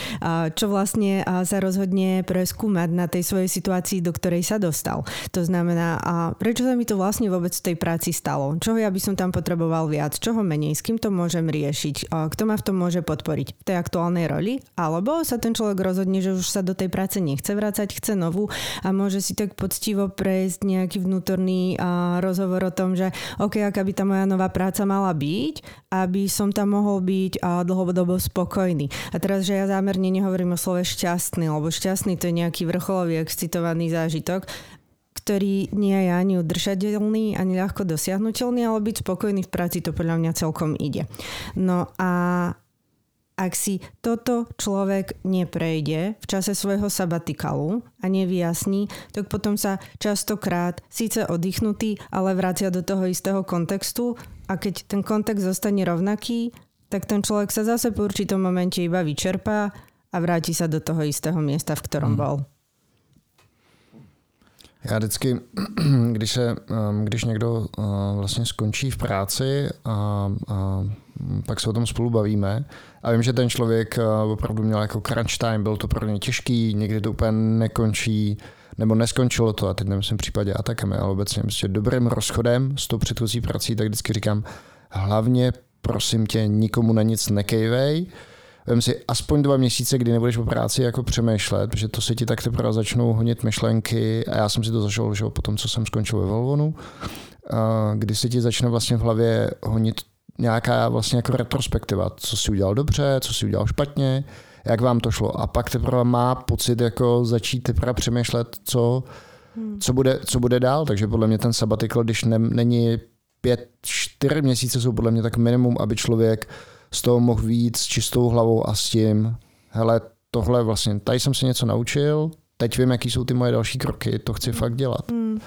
Speaker 3: Čo vlastne sa rozhodne preskúmať na tej svojej situácii, do ktorej sa dostal. To znamená, a prečo sa mi to vlastne vôbec v tej práci stalo? čoho ja by som tam potreboval viac, čoho menej, s kým to môžem riešiť, kto ma v tom môže podporiť v tej aktuálnej roli, alebo sa ten človek rozhodne, že už sa do tej práce nechce vrácať, chce novú a môže si tak poctivo prejsť nejaký vnútorný rozhovor o tom, že OK, aká by tá moja nová práca mala byť, aby som tam mohol byť dlhodobo spokojný. A teraz, že ja zámerne nehovorím o slove šťastný, lebo šťastný to je nejaký vrcholový, excitovaný zážitok, ktorý nie je ani udržateľný, ani ľahko dosiahnutelný, ale byť spokojný v práci to podľa mňa celkom ide. No a ak si toto človek neprejde v čase svojho sabatikalu a nevyjasní, tak potom sa častokrát síce oddychnutý, ale vracia do toho istého kontextu a keď ten kontext zostane rovnaký, tak ten človek sa zase po určitom momente iba vyčerpá a vráti sa do toho istého miesta, v ktorom mm. bol.
Speaker 1: Já vždycky, když, se, um, když někdo uh, vlastně skončí v práci a, a pak se o tom spolu bavíme. A vím, že ten člověk uh, opravdu měl jako crunch time, byl to pro ně těžký, někdy to úplně nekončí, nebo neskončilo to, a teď nemyslím v případě Atakame, ale obecně myslím, dobrým rozchodem s tou předchozí prací, tak vždycky říkám, hlavně prosím tě, nikomu na nic nekejvej, vem si aspoň dva měsíce, kdy nebudeš o práci jako přemýšlet, protože to se ti tak teprve začnou honit myšlenky a já jsem si to zažil, že po tom, co jsem skončil ve Volvonu, kdy se ti začne vlastně v hlavě honit nějaká vlastně jako retrospektiva, co si udělal dobře, co si udělal špatně, jak vám to šlo. A pak teprve má pocit jako začít teprve přemýšlet, co, hmm. co, bude, co bude dál. Takže podle mě ten sabatikl, když ne, není pět, čtyři měsíce jsou podle mě tak minimum, aby člověk z toho mohl víc s čistou hlavou a s tím, hele, tohle vlastně, tady jsem se něco naučil, teď vím, jaký jsou ty moje další kroky, to chci fakt dělat. Mm.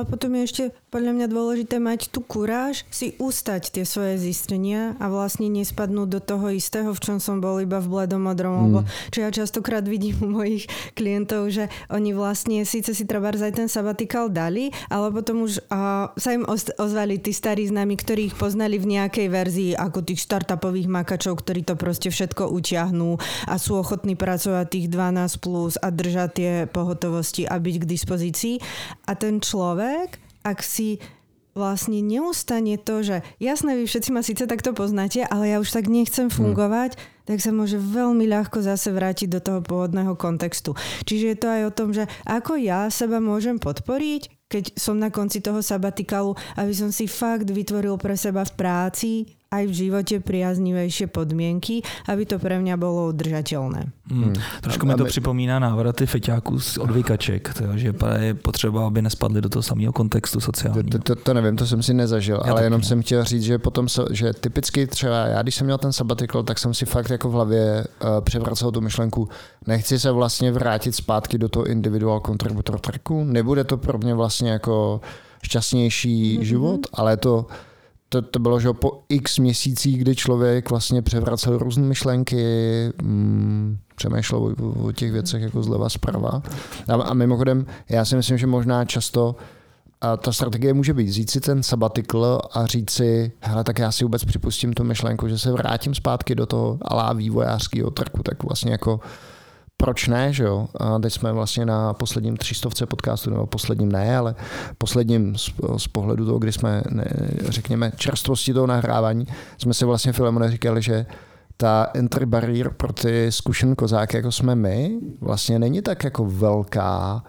Speaker 3: A potom je ešte podľa mňa dôležité mať tu kuráž, si ustať tie svoje zistenia a vlastne nespadnúť do toho istého, v čom som bol iba v bledom modrom. Mm. Lebo čo ja častokrát vidím u mojich klientov, že oni vlastne síce si treba aj ten sabatikal dali, ale potom už uh, sa im ozvali tí starí známi, ktorí ich poznali v nejakej verzii ako tých startupových makačov, ktorí to proste všetko utiahnú a sú ochotní pracovať tých 12 plus a držať tie pohotovosti a byť k dispozícii. A ten človek človek, ak si vlastne neustane to, že jasné, vy všetci ma síce takto poznáte, ale ja už tak nechcem fungovať, hmm. tak sa môže veľmi ľahko zase vrátiť do toho pôvodného kontextu. Čiže je to aj o tom, že ako ja seba môžem podporiť, keď som na konci toho sabatikalu, aby som si fakt vytvoril pre seba v práci aj v živote priaznivejšie podmienky, aby to pre mňa bolo udržateľné.
Speaker 2: Hmm. Trošku mi to připomíná návraty feťáků z odvykaček, to, že je potřeba, aby nespadli do toho samého kontextu sociálního.
Speaker 1: To, to, to nevím, to jsem si nezažil, já ale jenom jsem chtěl říct, že potom, že typicky třeba já, když jsem měl ten sabatikl, tak jsem si fakt jako v hlavě uh, převracel tu myšlenku, nechci se vlastně vrátit zpátky do toho individual contributor tracku, nebude to pro mě vlastně jako šťastnější mm-hmm. život, ale to to, to bylo, že po x měsících, kdy člověk vlastně převracel různé myšlenky, mm, přemýšlel o, o těch věcech jako zleva zprava. A, a mimochodem, já si myslím, že možná často a ta strategie může být vzít si ten sabatikl a říct si, hele, tak já si vůbec připustím tu myšlenku, že se vrátím zpátky do toho alá vývojářského trhu, tak vlastně jako proč ne, že jo? A teď jsme vlastně na posledním třístovce podcastu, nebo posledním ne, ale posledním z, z pohledu toho, kdy jsme, ne, řekněme, čerstvosti toho nahrávání, jsme si vlastně Filemone říkali, že ta entry barrier pro ty zkušené kozáky, jako jsme my, vlastně není tak jako velká,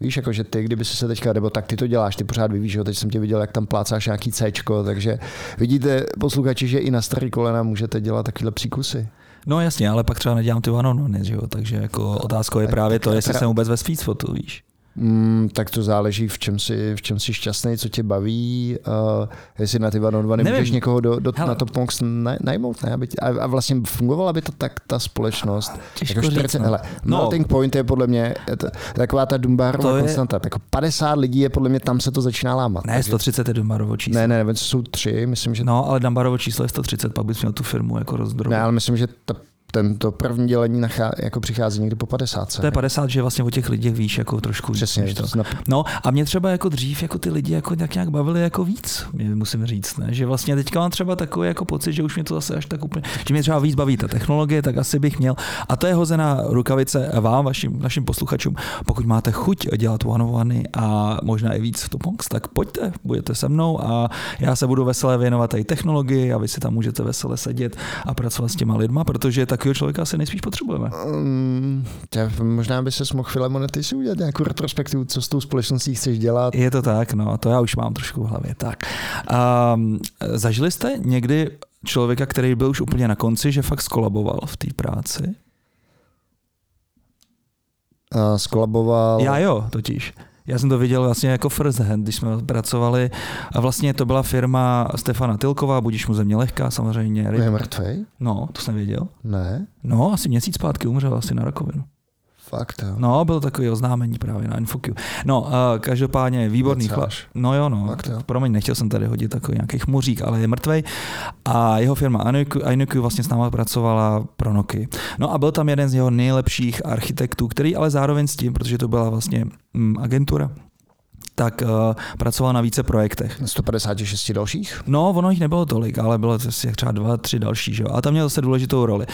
Speaker 1: Víš, jako že ty, kdyby si se teďka, nebo tak ty to děláš, ty pořád vyvíš, jo, teď jsem tě viděl, jak tam plácáš nějaký C, takže vidíte, posluchači, že i na starý kolena můžete dělat takovéhle příkusy.
Speaker 2: No jasně, ale pak třeba nedělám ty one že jo, takže jako otázkou je právě to, jestli jsem vůbec ve sweet spotu, víš.
Speaker 1: Mm, tak to záleží, v čem jsi, v čem jsi šťastný, co tě baví, uh, jestli na ty one on one můžeš někoho do, do, na to Ponks najmout, ne? Aby tě, a, a, vlastně fungovala by to tak ta společnost.
Speaker 2: Těžko jako 40, říct, no. hele,
Speaker 1: no. melting point je podle mě to, taková ta Dumbarová konstanta. Jako 50 lidí je podle mě, tam se to začíná lámat.
Speaker 2: Ne, takže... 130 je Dumbarovo číslo.
Speaker 1: Ne, ne, nevím, jsou tři, myslím, že...
Speaker 2: No, ale Dumbarovo číslo je 130, pak bys měl tu firmu jako rozdrobit.
Speaker 1: Ne, ale myslím, že ta tento první dělení nachá, jako přichází někdy po 50.
Speaker 2: To je 50, že vlastně o těch lidech víš jako trošku
Speaker 1: Přesně,
Speaker 2: víc. To. No a mě třeba jako dřív jako ty lidi jako nějak, nějak bavili jako víc, musím říct, ne? že vlastně teďka mám třeba takový jako pocit, že už mě to zase až tak úplně, že mě třeba víc baví ta technologie, tak asi bych měl. A to je hozená rukavice vám, vašim, našim posluchačům. Pokud máte chuť dělat one a možná i víc v Topongs, tak pojďte, budete se mnou a já se budu veselé věnovat i technologii a vy si tam můžete veselé sedět a pracovat s těma lidma, protože tak takového člověka asi nejspíš potřebujeme. Um,
Speaker 1: tě, možná by se mohl Filemone ty si udělat nějakou retrospektivu, co s tou společností chceš dělat.
Speaker 2: Je to tak, no, to já už mám trošku v hlavě. Tak. Um, zažili jste někdy člověka, který byl už úplně na konci, že fakt skolaboval v té práci?
Speaker 1: Uh, skolaboval.
Speaker 2: Já jo, totiž. Já jsem to viděl vlastně jako first hand, když jsme pracovali a vlastně to byla firma Stefana Tilková, budíš mu země lehká samozřejmě.
Speaker 1: Je mrtvej?
Speaker 2: No, to jsem věděl.
Speaker 1: Ne.
Speaker 2: No, asi měsíc zpátky umřel asi na rakovinu.
Speaker 1: Fakt, jo.
Speaker 2: No, bylo takový oznámení právě na InfoQ. No, uh, každopádně výborný chlap. No jo, no. Fakt, jo. Promiň, nechtěl jsem tady hodit takový nějaký chmuřík, ale je mrtvej. A jeho firma Inuku vlastně s náma pracovala pro Noky. No a byl tam jeden z jeho nejlepších architektů, který ale zároveň s tím, protože to byla vlastně mm, agentura, tak uh, pracoval na více projektech.
Speaker 1: 156 dalších?
Speaker 2: No, ono jich nebylo tolik, ale bylo to třeba dva, tři další, že jo? A tam měl zase důležitou roli.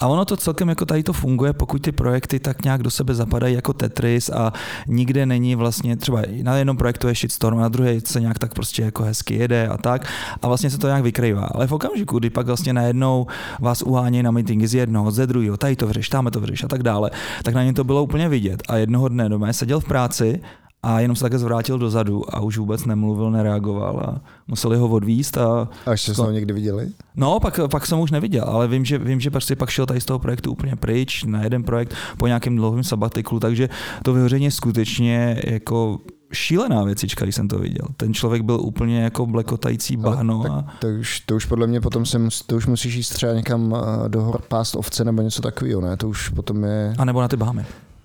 Speaker 2: A ono to celkem jako tady to funguje, pokud ty projekty tak nějak do sebe zapadají jako Tetris a nikde není vlastně třeba na jednom projektu je shitstorm, na druhé se nějak tak prostě jako hezky jede a tak a vlastně se to nějak vykrývá. Ale v okamžiku, kdy pak vlastně najednou vás uhánějí na meetingy z jednoho, ze druhého, tady to vřeš, tam to vřeš a tak dále, tak na ně to bylo úplně vidět. A jednoho dne doma seděl v práci a jenom se také zvrátil dozadu a už vůbec nemluvil, nereagoval a museli ho odvíst. A,
Speaker 1: a ještě jste ho někdy viděli?
Speaker 2: No, pak, pak jsem ho už neviděl, ale vím, že, vím, že prostě pak šel tady z toho projektu úplně pryč na jeden projekt po nějakém dlouhém sabatiklu, takže to vyhoření skutečně jako šílená věcička, když jsem to viděl. Ten člověk byl úplně jako blekotající bahno.
Speaker 1: Ale, a... to, už, to už podle mě potom se mus, to už musíš jít třeba někam eh, do hor pást ovce nebo něco takového, ne? To už potom je...
Speaker 2: A nebo na ty Bahamy.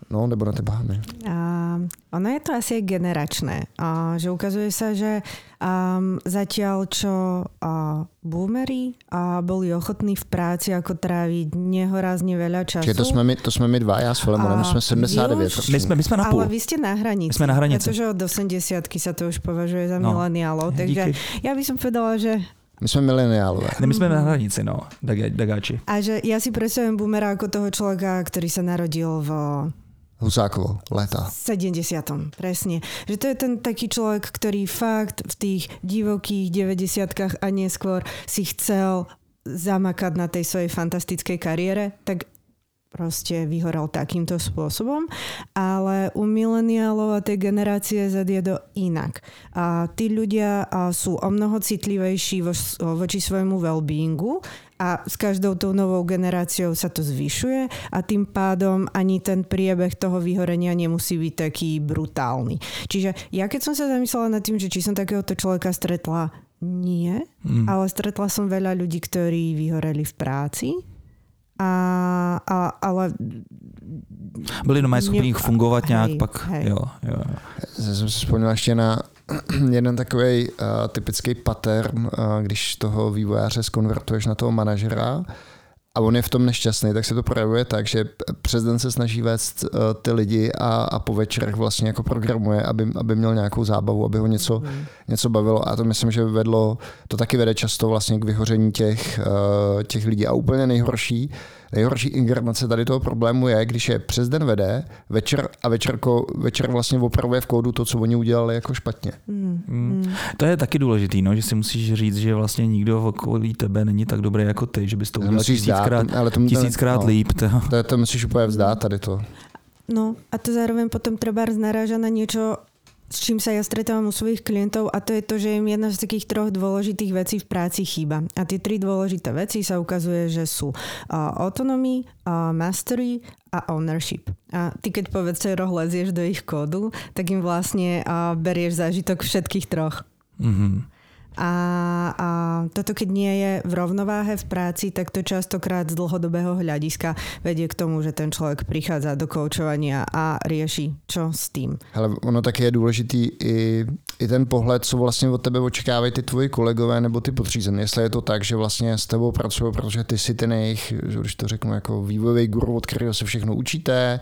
Speaker 1: No, nebo na ty Bahamy.
Speaker 3: A, ono je to asi generačné, a, že ukazuje sa, že um, zatiaľ čo a, boomery a boli ochotní v práci ako tráviť nehorazne veľa času.
Speaker 1: Čiže to jsme my, to jsme my dva, já s Filemonem jsme 79.
Speaker 2: My jsme, my jsme na půl.
Speaker 3: Ale vy ste na hranici.
Speaker 2: My jsme na hranici.
Speaker 3: Pretože od 80 sa to už považuje za no. mileniálov, takže Díky. ja by som povedala, že
Speaker 1: my jsme mileniálové.
Speaker 2: Ne, my jsme na hranici, no, dagáči.
Speaker 3: A že ja si predstavujem boomera ako toho človeka, ktorý sa narodil v
Speaker 1: Husákovo, léta.
Speaker 3: 70. presne. Že to je ten taký človek, ktorý fakt v tých divokých 90 a neskôr si chcel zamakať na tej svojej fantastickej kariére, tak proste vyhoral takýmto spôsobom, ale u mileniálov a tej generácie Z je to inak. A tí ľudia sú o mnoho citlivejší vo, voči svojmu well-beingu a s každou tou novou generáciou sa to zvyšuje a tým pádom ani ten priebeh toho vyhorenia nemusí byť taký brutálny. Čiže ja keď som sa zamyslela nad tým, že či som takéhoto človeka stretla, nie, mm. ale stretla som veľa ľudí, ktorí vyhoreli v práci a, a, ale
Speaker 2: byli doma schopni fungovat hej, nějak, pak hej. jo, jo.
Speaker 1: Já jsem si vzpomněl ještě na jeden takový uh, typický pattern, uh, když toho vývojáře skonvertuješ na toho manažera a on je v tom nešťastný, tak se to projevuje tak, že přes den se snaží vést uh, ty lidi a, a po večerech vlastně jako programuje, aby, aby měl nějakou zábavu, aby ho něco, mm. něco bavilo a to myslím, že vedlo, to taky vede často vlastně k vyhoření těch, uh, těch lidí a úplně nejhorší, nejhorší inkarnace tady toho problému je, když je přes den vede, večer a večerko, večer vlastně opravuje v kódu to, co oni udělali jako špatně. Mm.
Speaker 2: Mm. To je taky důležitý, no, že si musíš říct, že vlastně nikdo v okolí tebe není tak dobrý jako ty, že bys to udělal tisíckrát, dát, ale to, tisíckrát no, líp. To.
Speaker 1: To, to musíš úplně vzdát tady to.
Speaker 3: No a to zároveň potom treba naráža na niečo, s čím sa ja stretávam u svojich klientov a to je to, že im jedna z takých troch dôležitých vecí v práci chýba. A tie tri dôležité veci sa ukazuje, že sú uh, autonomy, uh, mastery a ownership. A ty keď povedzte roh lezieš do ich kódu, tak im vlastne uh, berieš zážitok všetkých troch. Mm-hmm. A, a toto, keď nie je v rovnováhe v práci, tak to častokrát z dlhodobého hľadiska vedie k tomu, že ten človek prichádza do koučovania a rieši, čo s tým.
Speaker 1: Ale ono taky je důležitý i, i ten pohled, co vlastně od tebe očekávají ty tvoji kolegové nebo ty podřízené. Jestli je to tak, že vlastně s tebou pracují, protože ty si ten jejich, že když to řeknu, jako vývojový guru, od kterého se všechno učíte,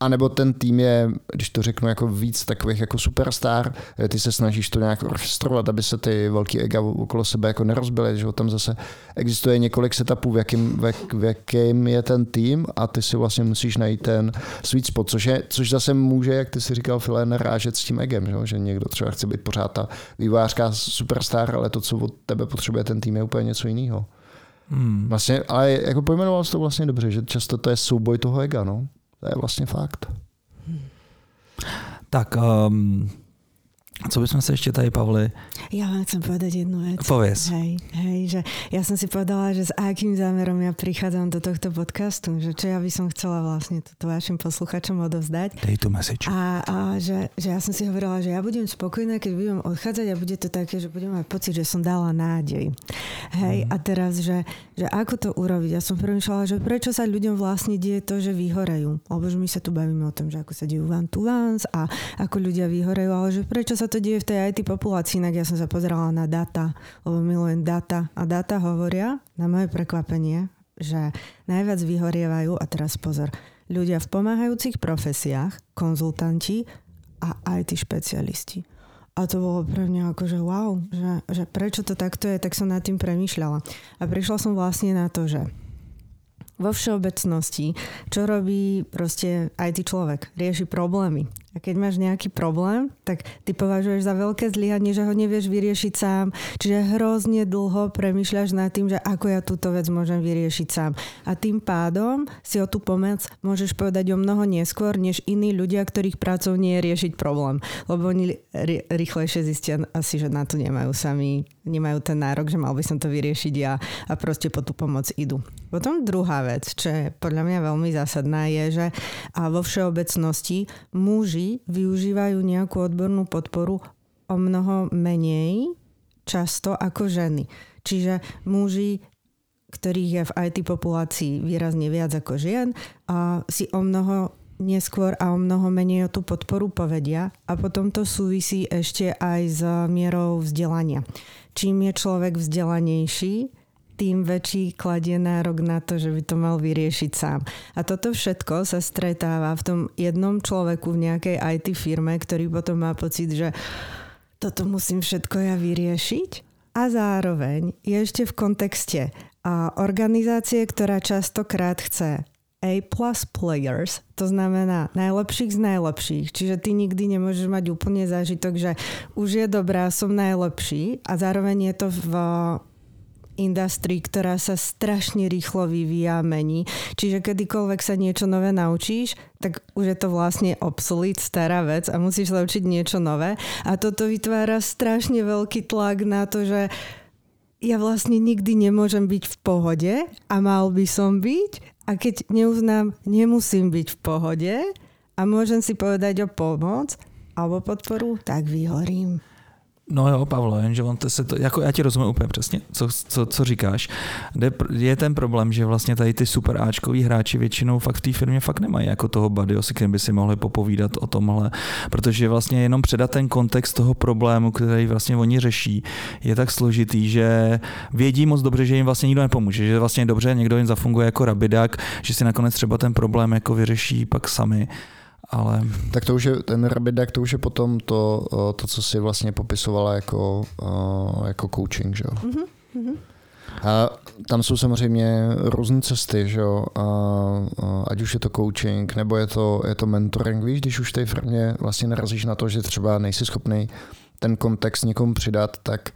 Speaker 1: a nebo ten tým je, když to řeknu, jako víc takových jako superstar, ty se snažíš to nějak orchestrovat, aby se ty velký ega okolo sebe jako nerozbily, že tam zase existuje několik setupů, v jakým, v, v jakým je ten tým a ty si vlastně musíš najít ten sweet spot, což, je, což zase může, jak ty si říkal, File, narážet s tím egem, že, že někdo třeba chce být pořád ta vývářská superstar, ale to, co od tebe potřebuje ten tým, je úplně něco jiného. Hmm. Vlastně, ale jako pojmenoval jsi to vlastně dobře, že často to je souboj toho ega, no. To je vlastně fakt.
Speaker 2: Tak um, Co by sme sa ešte tady, Pavli?
Speaker 3: Ja vám chcem povedať jednu vec.
Speaker 2: Povedz.
Speaker 3: Hej, hej, že ja som si povedala, že s akým zámerom ja prichádzam do tohto podcastu, že čo ja by som chcela vlastne toto vašim posluchačom odovzdať.
Speaker 2: Dej tu message.
Speaker 3: A, a že, že ja som si hovorila, že ja budem spokojná, keď budem odchádzať a bude to také, že budem mať pocit, že som dala nádej. Hej, mm. a teraz, že, že ako to urobiť? Ja som premýšľala, že prečo sa ľuďom vlastne deje to, že vyhorejú. Lebo že my sa tu bavíme o tom, že ako sa dejú van tu a ako ľudia vyhorejú, ale že prečo sa to deje v tej IT populácii, inak ja som sa pozerala na data, lebo milujem data. A data hovoria, na moje prekvapenie, že najviac vyhorievajú, a teraz pozor, ľudia v pomáhajúcich profesiách, konzultanti a IT špecialisti. A to bolo pre mňa ako, že wow, že, že prečo to takto je, tak som nad tým premyšľala. A prišla som vlastne na to, že vo všeobecnosti, čo robí proste IT človek? Rieši problémy. A keď máš nejaký problém, tak ty považuješ za veľké zlyhanie, že ho nevieš vyriešiť sám. Čiže hrozne dlho premyšľaš nad tým, že ako ja túto vec môžem vyriešiť sám. A tým pádom si o tú pomoc môžeš povedať o mnoho neskôr, než iní ľudia, ktorých prácou nie je riešiť problém. Lebo oni rýchlejšie zistia asi, že na to nemajú sami, nemajú ten nárok, že mal by som to vyriešiť ja a proste po tú pomoc idú. Potom druhá vec, čo je podľa mňa veľmi zásadná, je, že a vo všeobecnosti muži muži využívajú nejakú odbornú podporu o mnoho menej často ako ženy. Čiže muži ktorých je v IT populácii výrazne viac ako žien, a si o mnoho neskôr a o mnoho menej o tú podporu povedia a potom to súvisí ešte aj s mierou vzdelania. Čím je človek vzdelanejší, tým väčší kladie nárok na to, že by to mal vyriešiť sám. A toto všetko sa stretáva v tom jednom človeku v nejakej IT firme, ktorý potom má pocit, že toto musím všetko ja vyriešiť. A zároveň je ešte v kontexte a organizácie, ktorá častokrát chce A plus players, to znamená najlepších z najlepších. Čiže ty nikdy nemôžeš mať úplne zážitok, že už je dobrá, som najlepší a zároveň je to v industrii, ktorá sa strašne rýchlo vyvíja a mení. Čiže kedykoľvek sa niečo nové naučíš, tak už je to vlastne obsolete, stará vec a musíš sa učiť niečo nové. A toto vytvára strašne veľký tlak na to, že ja vlastne nikdy nemôžem byť v pohode a mal by som byť a keď neuznám, nemusím byť v pohode a môžem si povedať o pomoc alebo podporu, tak vyhorím.
Speaker 2: No jo, Pavlo, jenže on to se to, jako já ti rozumím úplně přesně, co, co, co říkáš. Je ten problém, že vlastně tady ty super Ačkoví hráči většinou fakt v té firmě fakt nemají jako toho buddy, s kterým by si mohli popovídat o tomhle, protože vlastně jenom předat ten kontext toho problému, který vlastně oni řeší, je tak složitý, že vědí moc dobře, že jim vlastně nikdo nepomůže, že vlastně dobře někdo jim zafunguje jako rabidák, že si nakonec třeba ten problém jako vyřeší pak sami ale...
Speaker 1: Tak to už je, ten Rabbit to už je potom to, to co si vlastně popisovala jako, jako coaching, že jo? Mm-hmm. A tam jsou samozřejmě různé cesty, že jo? A, a, ať už je to coaching, nebo je to, je to mentoring, víš, když už v té firmě vlastně narazíš na to, že třeba nejsi schopný ten kontext někomu přidat, tak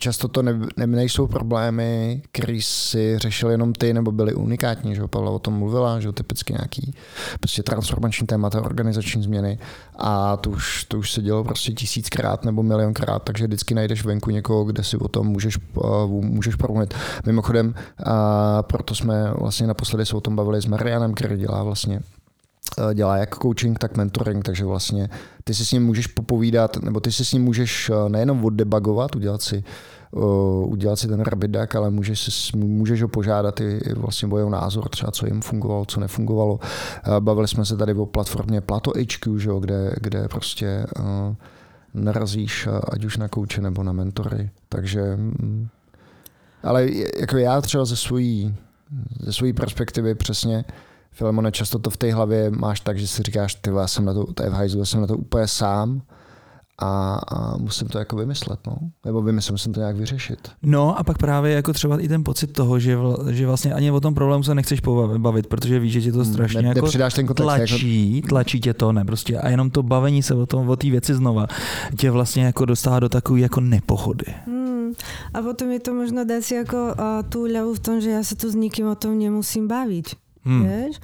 Speaker 1: často to ne, ne, nejsou problémy, který si řešil jenom ty, nebo byly unikátní, že Pavla o tom mluvila, že typicky nějaký prostě transformační témata, organizační změny. A to už, to už se dělo prostě tisíckrát nebo milionkrát, takže vždycky najdeš venku někoho, kde si o tom můžeš, uh, můžeš promluvit. Mimochodem, a proto jsme vlastně naposledy se o tom bavili s Marianem, který dělá vlastně dělá jak coaching, tak mentoring, takže vlastně ty si s ním můžeš popovídat, nebo ty si s ním můžeš uh, nejenom oddebagovat, udělat si udělat si ten rabbit duck, ale můžeš, můžeš ho požádat i, i vlastně o jeho názor, třeba co jim fungovalo, co nefungovalo. Bavili jsme se tady o platformě Plato HQ, že, kde, kde prostě uh, narazíš ať už na kouče nebo na mentory. Takže mm, ale jako já třeba ze svojí, ze svojí perspektivy přesně Filemone, často to v té hlavě máš tak, že si říkáš, ty já jsem na to, to je v hajzlu, jsem na to úplně sám a, a musím to jako vymyslet, no. Nebo vymyslím, musím to nějak vyřešit.
Speaker 2: No a pak právě jako třeba i ten pocit toho, že, vl, že vlastně ani o tom problému se nechceš bavit, protože víš, že ti to hmm, strašně ne, jako ten kontext, tlačí, jako... tlačí tě to, ne prostě. A jenom to bavení se o tom, o té věci znova, tě vlastně jako dostává do takové jako nepochody. Hmm.
Speaker 3: A potom je to možno dát si jako uh, tu ľavu v tom, že já se tu s nikým o tom nemusím bavit. Hmm. Vieš?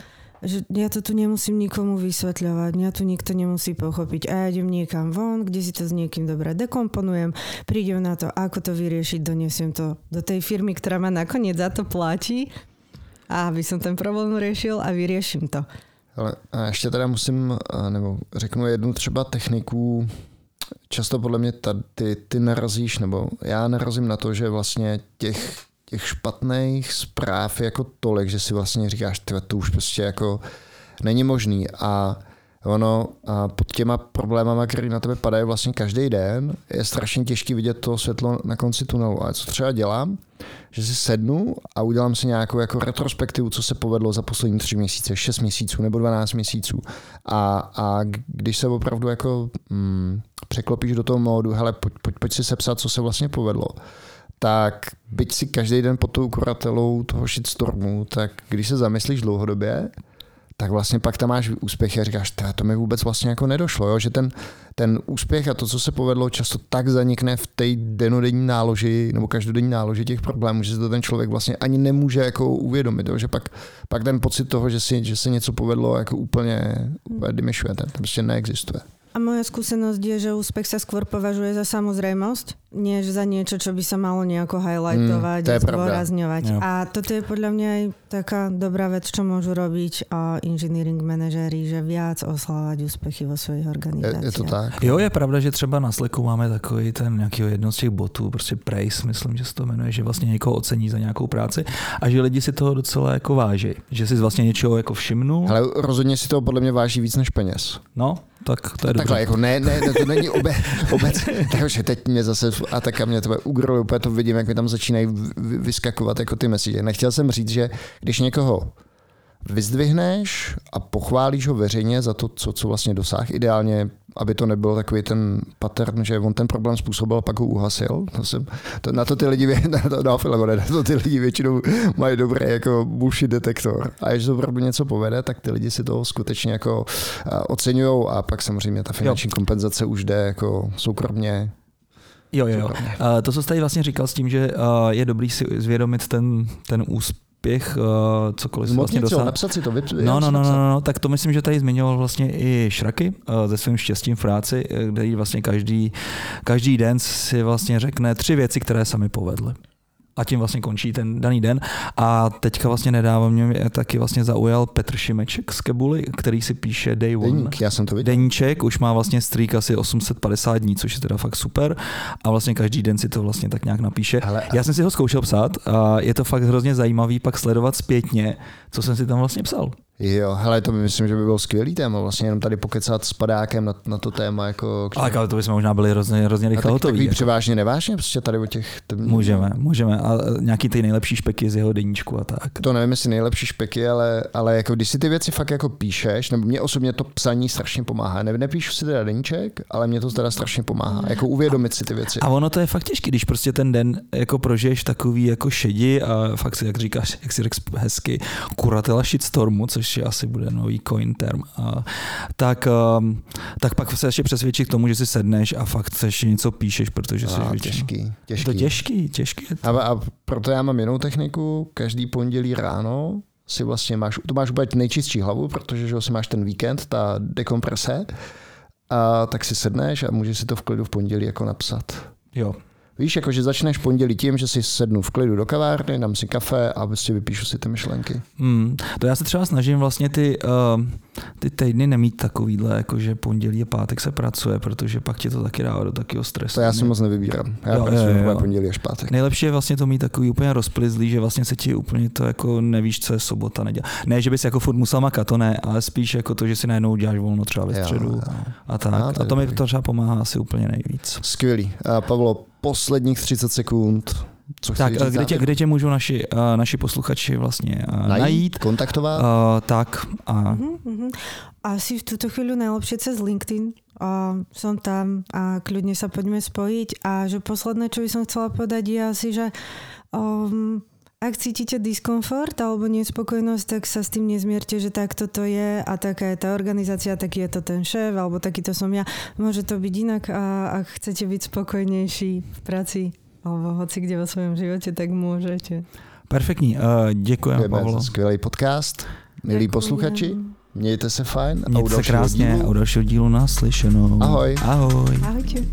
Speaker 3: že ja to tu nemusím nikomu vysvetľovať, mňa tu nikto nemusí pochopiť. A ja idem niekam von, kde si to s niekým dobre dekomponujem, prídem na to, ako to vyriešiť, donesiem to do tej firmy, ktorá ma nakoniec za to platí a aby som ten problém riešil a vyrieším to.
Speaker 1: Ale a ještě teda musím, nebo řeknu jednu třeba techniku, často podle mě ty, ty narazíš, nebo já narazím na to, že vlastně těch těch špatných zpráv jako tolik, že si vlastně říkáš, ty to už prostě jako není možný a ono a pod těma problémama, které na tebe padají vlastně každý den, je strašně těžký vidět to světlo na konci tunelu. A co třeba dělám, že si sednu a udělám si nějakou jako retrospektivu, co se povedlo za poslední tři měsíce, šest měsíců nebo 12 měsíců. A, a když se opravdu jako mm, překlopíš do toho módu, hele, pojď, pojď, pojď si sepsat, co se vlastně povedlo, tak byť si každý den pod tou kuratelou toho shitstormu, tak když se zamyslíš dlouhodobě, tak vlastně pak tam máš úspěch a říkáš, to mi vůbec vlastně jako nedošlo, jo? že ten, ten úspěch a to, co se povedlo, často tak zanikne v té denodenní náloži nebo každodenní náloži těch problémů, že se to ten člověk vlastně ani nemůže jako uvědomit, jo? že pak, pak ten pocit toho, že si, že se něco povedlo, jako úplně, dymišuje, ten, ten prostě neexistuje.
Speaker 3: A moja skúsenosť je, že úspech sa skôr považuje za samozrejmosť, než za niečo, čo by sa malo nejako highlightovať mm, a zdôrazňovať. A toto je podľa mňa aj taká dobrá vec, čo môžu robiť a engineering manažery, že viac oslavovať úspechy vo svojich organizáciách.
Speaker 1: Je, je to tak.
Speaker 2: Jo, je pravda, že třeba na Slacku máme takový ten nějaký jedno z těch botů, prostě praise, myslím, že se to jmenuje, že vlastně někoho ocení za nějakou práci a že lidi si toho docela jako váží, že si vlastně něčeho jako všimnu.
Speaker 1: Ale rozhodně si toho podle mě váží víc než peněz.
Speaker 2: No, tak to je
Speaker 1: Takhle, jako ne, ne, to není obe, obec. Takže teď mě zase, a tak a mě to ugrolu, úplně to vidím, jak mi tam začínají vyskakovat jako ty message. Nechtěl jsem říct, že když někoho vyzdvihneš a pochválíš ho veřejně za to, co, co vlastně dosáh. Ideálně, aby to nebyl takový ten pattern, že on ten problém způsobil a pak ho uhasil. To jsem, to, na to ty lidi, na to, no, Filemone, na to ty lidi většinou mají dobré jako bullshit detektor. A když to opravdu něco povede, tak ty lidi si toho skutečně jako oceňují a pak samozřejmě ta finanční jo. kompenzace už jde jako soukromně
Speaker 2: Jo, jo, jo. To, co jsi tady vlastně říkal s tím, že je dobrý si zvědomit ten, ten úspěch úspěch, uh, cokoliv
Speaker 1: si vlastně dosáhl. napsat si to, vyp-
Speaker 2: no, no, no, no, no, tak to myslím, že tady zmiňoval vlastně i Šraky uh, se svým štěstím v práci, eh, kde vlastně každý, každý den si vlastně řekne tři věci, které se mi povedly. A tím vlastně končí ten daný den. A teďka vlastně nedávno mě taky vlastně zaujal Petr Šimeček z Kebuly, který si píše Day One.
Speaker 1: Deník, já jsem to viděl.
Speaker 2: Deníček, už má vlastně streak asi 850 dní, což je teda fakt super. A vlastně každý den si to vlastně tak nějak napíše.
Speaker 1: Hele,
Speaker 2: Já jsem si ho zkoušel psát a je to fakt hrozně zajímavý pak sledovat zpětně, co jsem si tam vlastně psal.
Speaker 1: Jo, hele, to myslím, že by byl skvělý téma, vlastně jenom tady pokecat s padákem na, na to téma, jako...
Speaker 2: Ale, ale to bychom možná byli hrozně, hrozně rychle hotoví.
Speaker 1: takový
Speaker 2: jako.
Speaker 1: převážně nevážně, prostě tady o těch... t-
Speaker 2: Můžeme, můžeme. A nějaký ty nejlepší špeky z jeho deníčku a tak.
Speaker 1: To nevím, jestli nejlepší špeky, ale, ale jako když si ty věci fakt jako píšeš, nebo mě osobně to psaní strašně pomáhá. Ne, nepíšu si teda deníček, ale mě to teda strašně pomáhá. Jako uvědomit si ty věci.
Speaker 2: A ono to je fakt těžké, když prostě ten den jako prožiješ takový jako šedi a fakt si, jak říkáš, jak si řekl hezky, kuratela shitstormu, což je asi bude nový coin term, a, tak, um, tak pak se ještě přesvědčit k tomu, že si sedneš a fakt chceš něco píšeš, protože jsi
Speaker 1: A,
Speaker 2: většinou-
Speaker 1: těžký,
Speaker 2: Je
Speaker 1: těžký.
Speaker 2: to těžký, těžký. je to.
Speaker 1: A, a proto já mám jinou techniku. Každý pondělí ráno si vlastně máš, to máš úplně nejčistší hlavu, protože že si máš ten víkend, ta dekomprese, a tak si sedneš a můžeš si to v klidu v pondělí jako napsat.
Speaker 2: Jo.
Speaker 1: Víš, jako že začneš pondělí tím, že si sednu v klidu do kavárny, dám si kafe a prostě vypíšu si ty myšlenky.
Speaker 2: Hmm, to já se třeba snažím vlastně ty, uh, ty týdny nemít takovýhle, jako že pondělí a pátek se pracuje, protože pak ti to taky dává do takového stresu.
Speaker 1: To já si moc nevybírám. Já
Speaker 2: Jo,
Speaker 1: pracuji
Speaker 2: jo, jo.
Speaker 1: jo, pondělí až pátek.
Speaker 2: Nejlepší je vlastně to mít takový úplně rozplizlý, že vlastně se ti úplně to jako nevíš, co je sobota, nedělá. Ne, že bys jako furt musel makat, to ne, ale spíš jako to, že si najednou děláš volno třeba ve
Speaker 1: Jo,
Speaker 2: středu
Speaker 1: jo.
Speaker 2: a tak.
Speaker 1: No,
Speaker 2: a
Speaker 1: to je
Speaker 2: to mi to třeba pomáhá asi úplně nejvíc.
Speaker 1: Skvělý. A Pavlo, posledních 30 sekund. Co
Speaker 2: Tak,
Speaker 1: říct
Speaker 2: kde tě, kde tě můžou naši, uh, naši posluchači vlastně uh, najít? najít?
Speaker 1: kontaktovat?
Speaker 2: Uh, tak a
Speaker 3: Mhm, mhm. Asi v túto chvíľu najlepšie cez LinkedIn. A som tam a kľudne sa poďme spojiť. A že posledné, čo by som chcela povedať, je asi, že um, ak cítite diskomfort alebo nespokojnosť, tak sa s tým nezmierte, že takto to je a taká je tá organizácia, taký je to ten šéf alebo takýto som ja. Môže to byť inak a ak chcete byť spokojnejší v práci alebo hoci kde vo svojom živote, tak môžete.
Speaker 2: perfektní. Uh, děkujeme,
Speaker 1: Děkujeme
Speaker 2: Pavlo.
Speaker 1: za skvělý podcast. Milí
Speaker 3: Děkujem.
Speaker 1: posluchači, mějte se fajn. a u
Speaker 2: Mějte se
Speaker 1: dalšího
Speaker 2: krásně
Speaker 1: dílu
Speaker 2: a u dalšího dílu naslyšenou.
Speaker 1: Ahoj.
Speaker 2: Ahoj.
Speaker 3: Ahojte.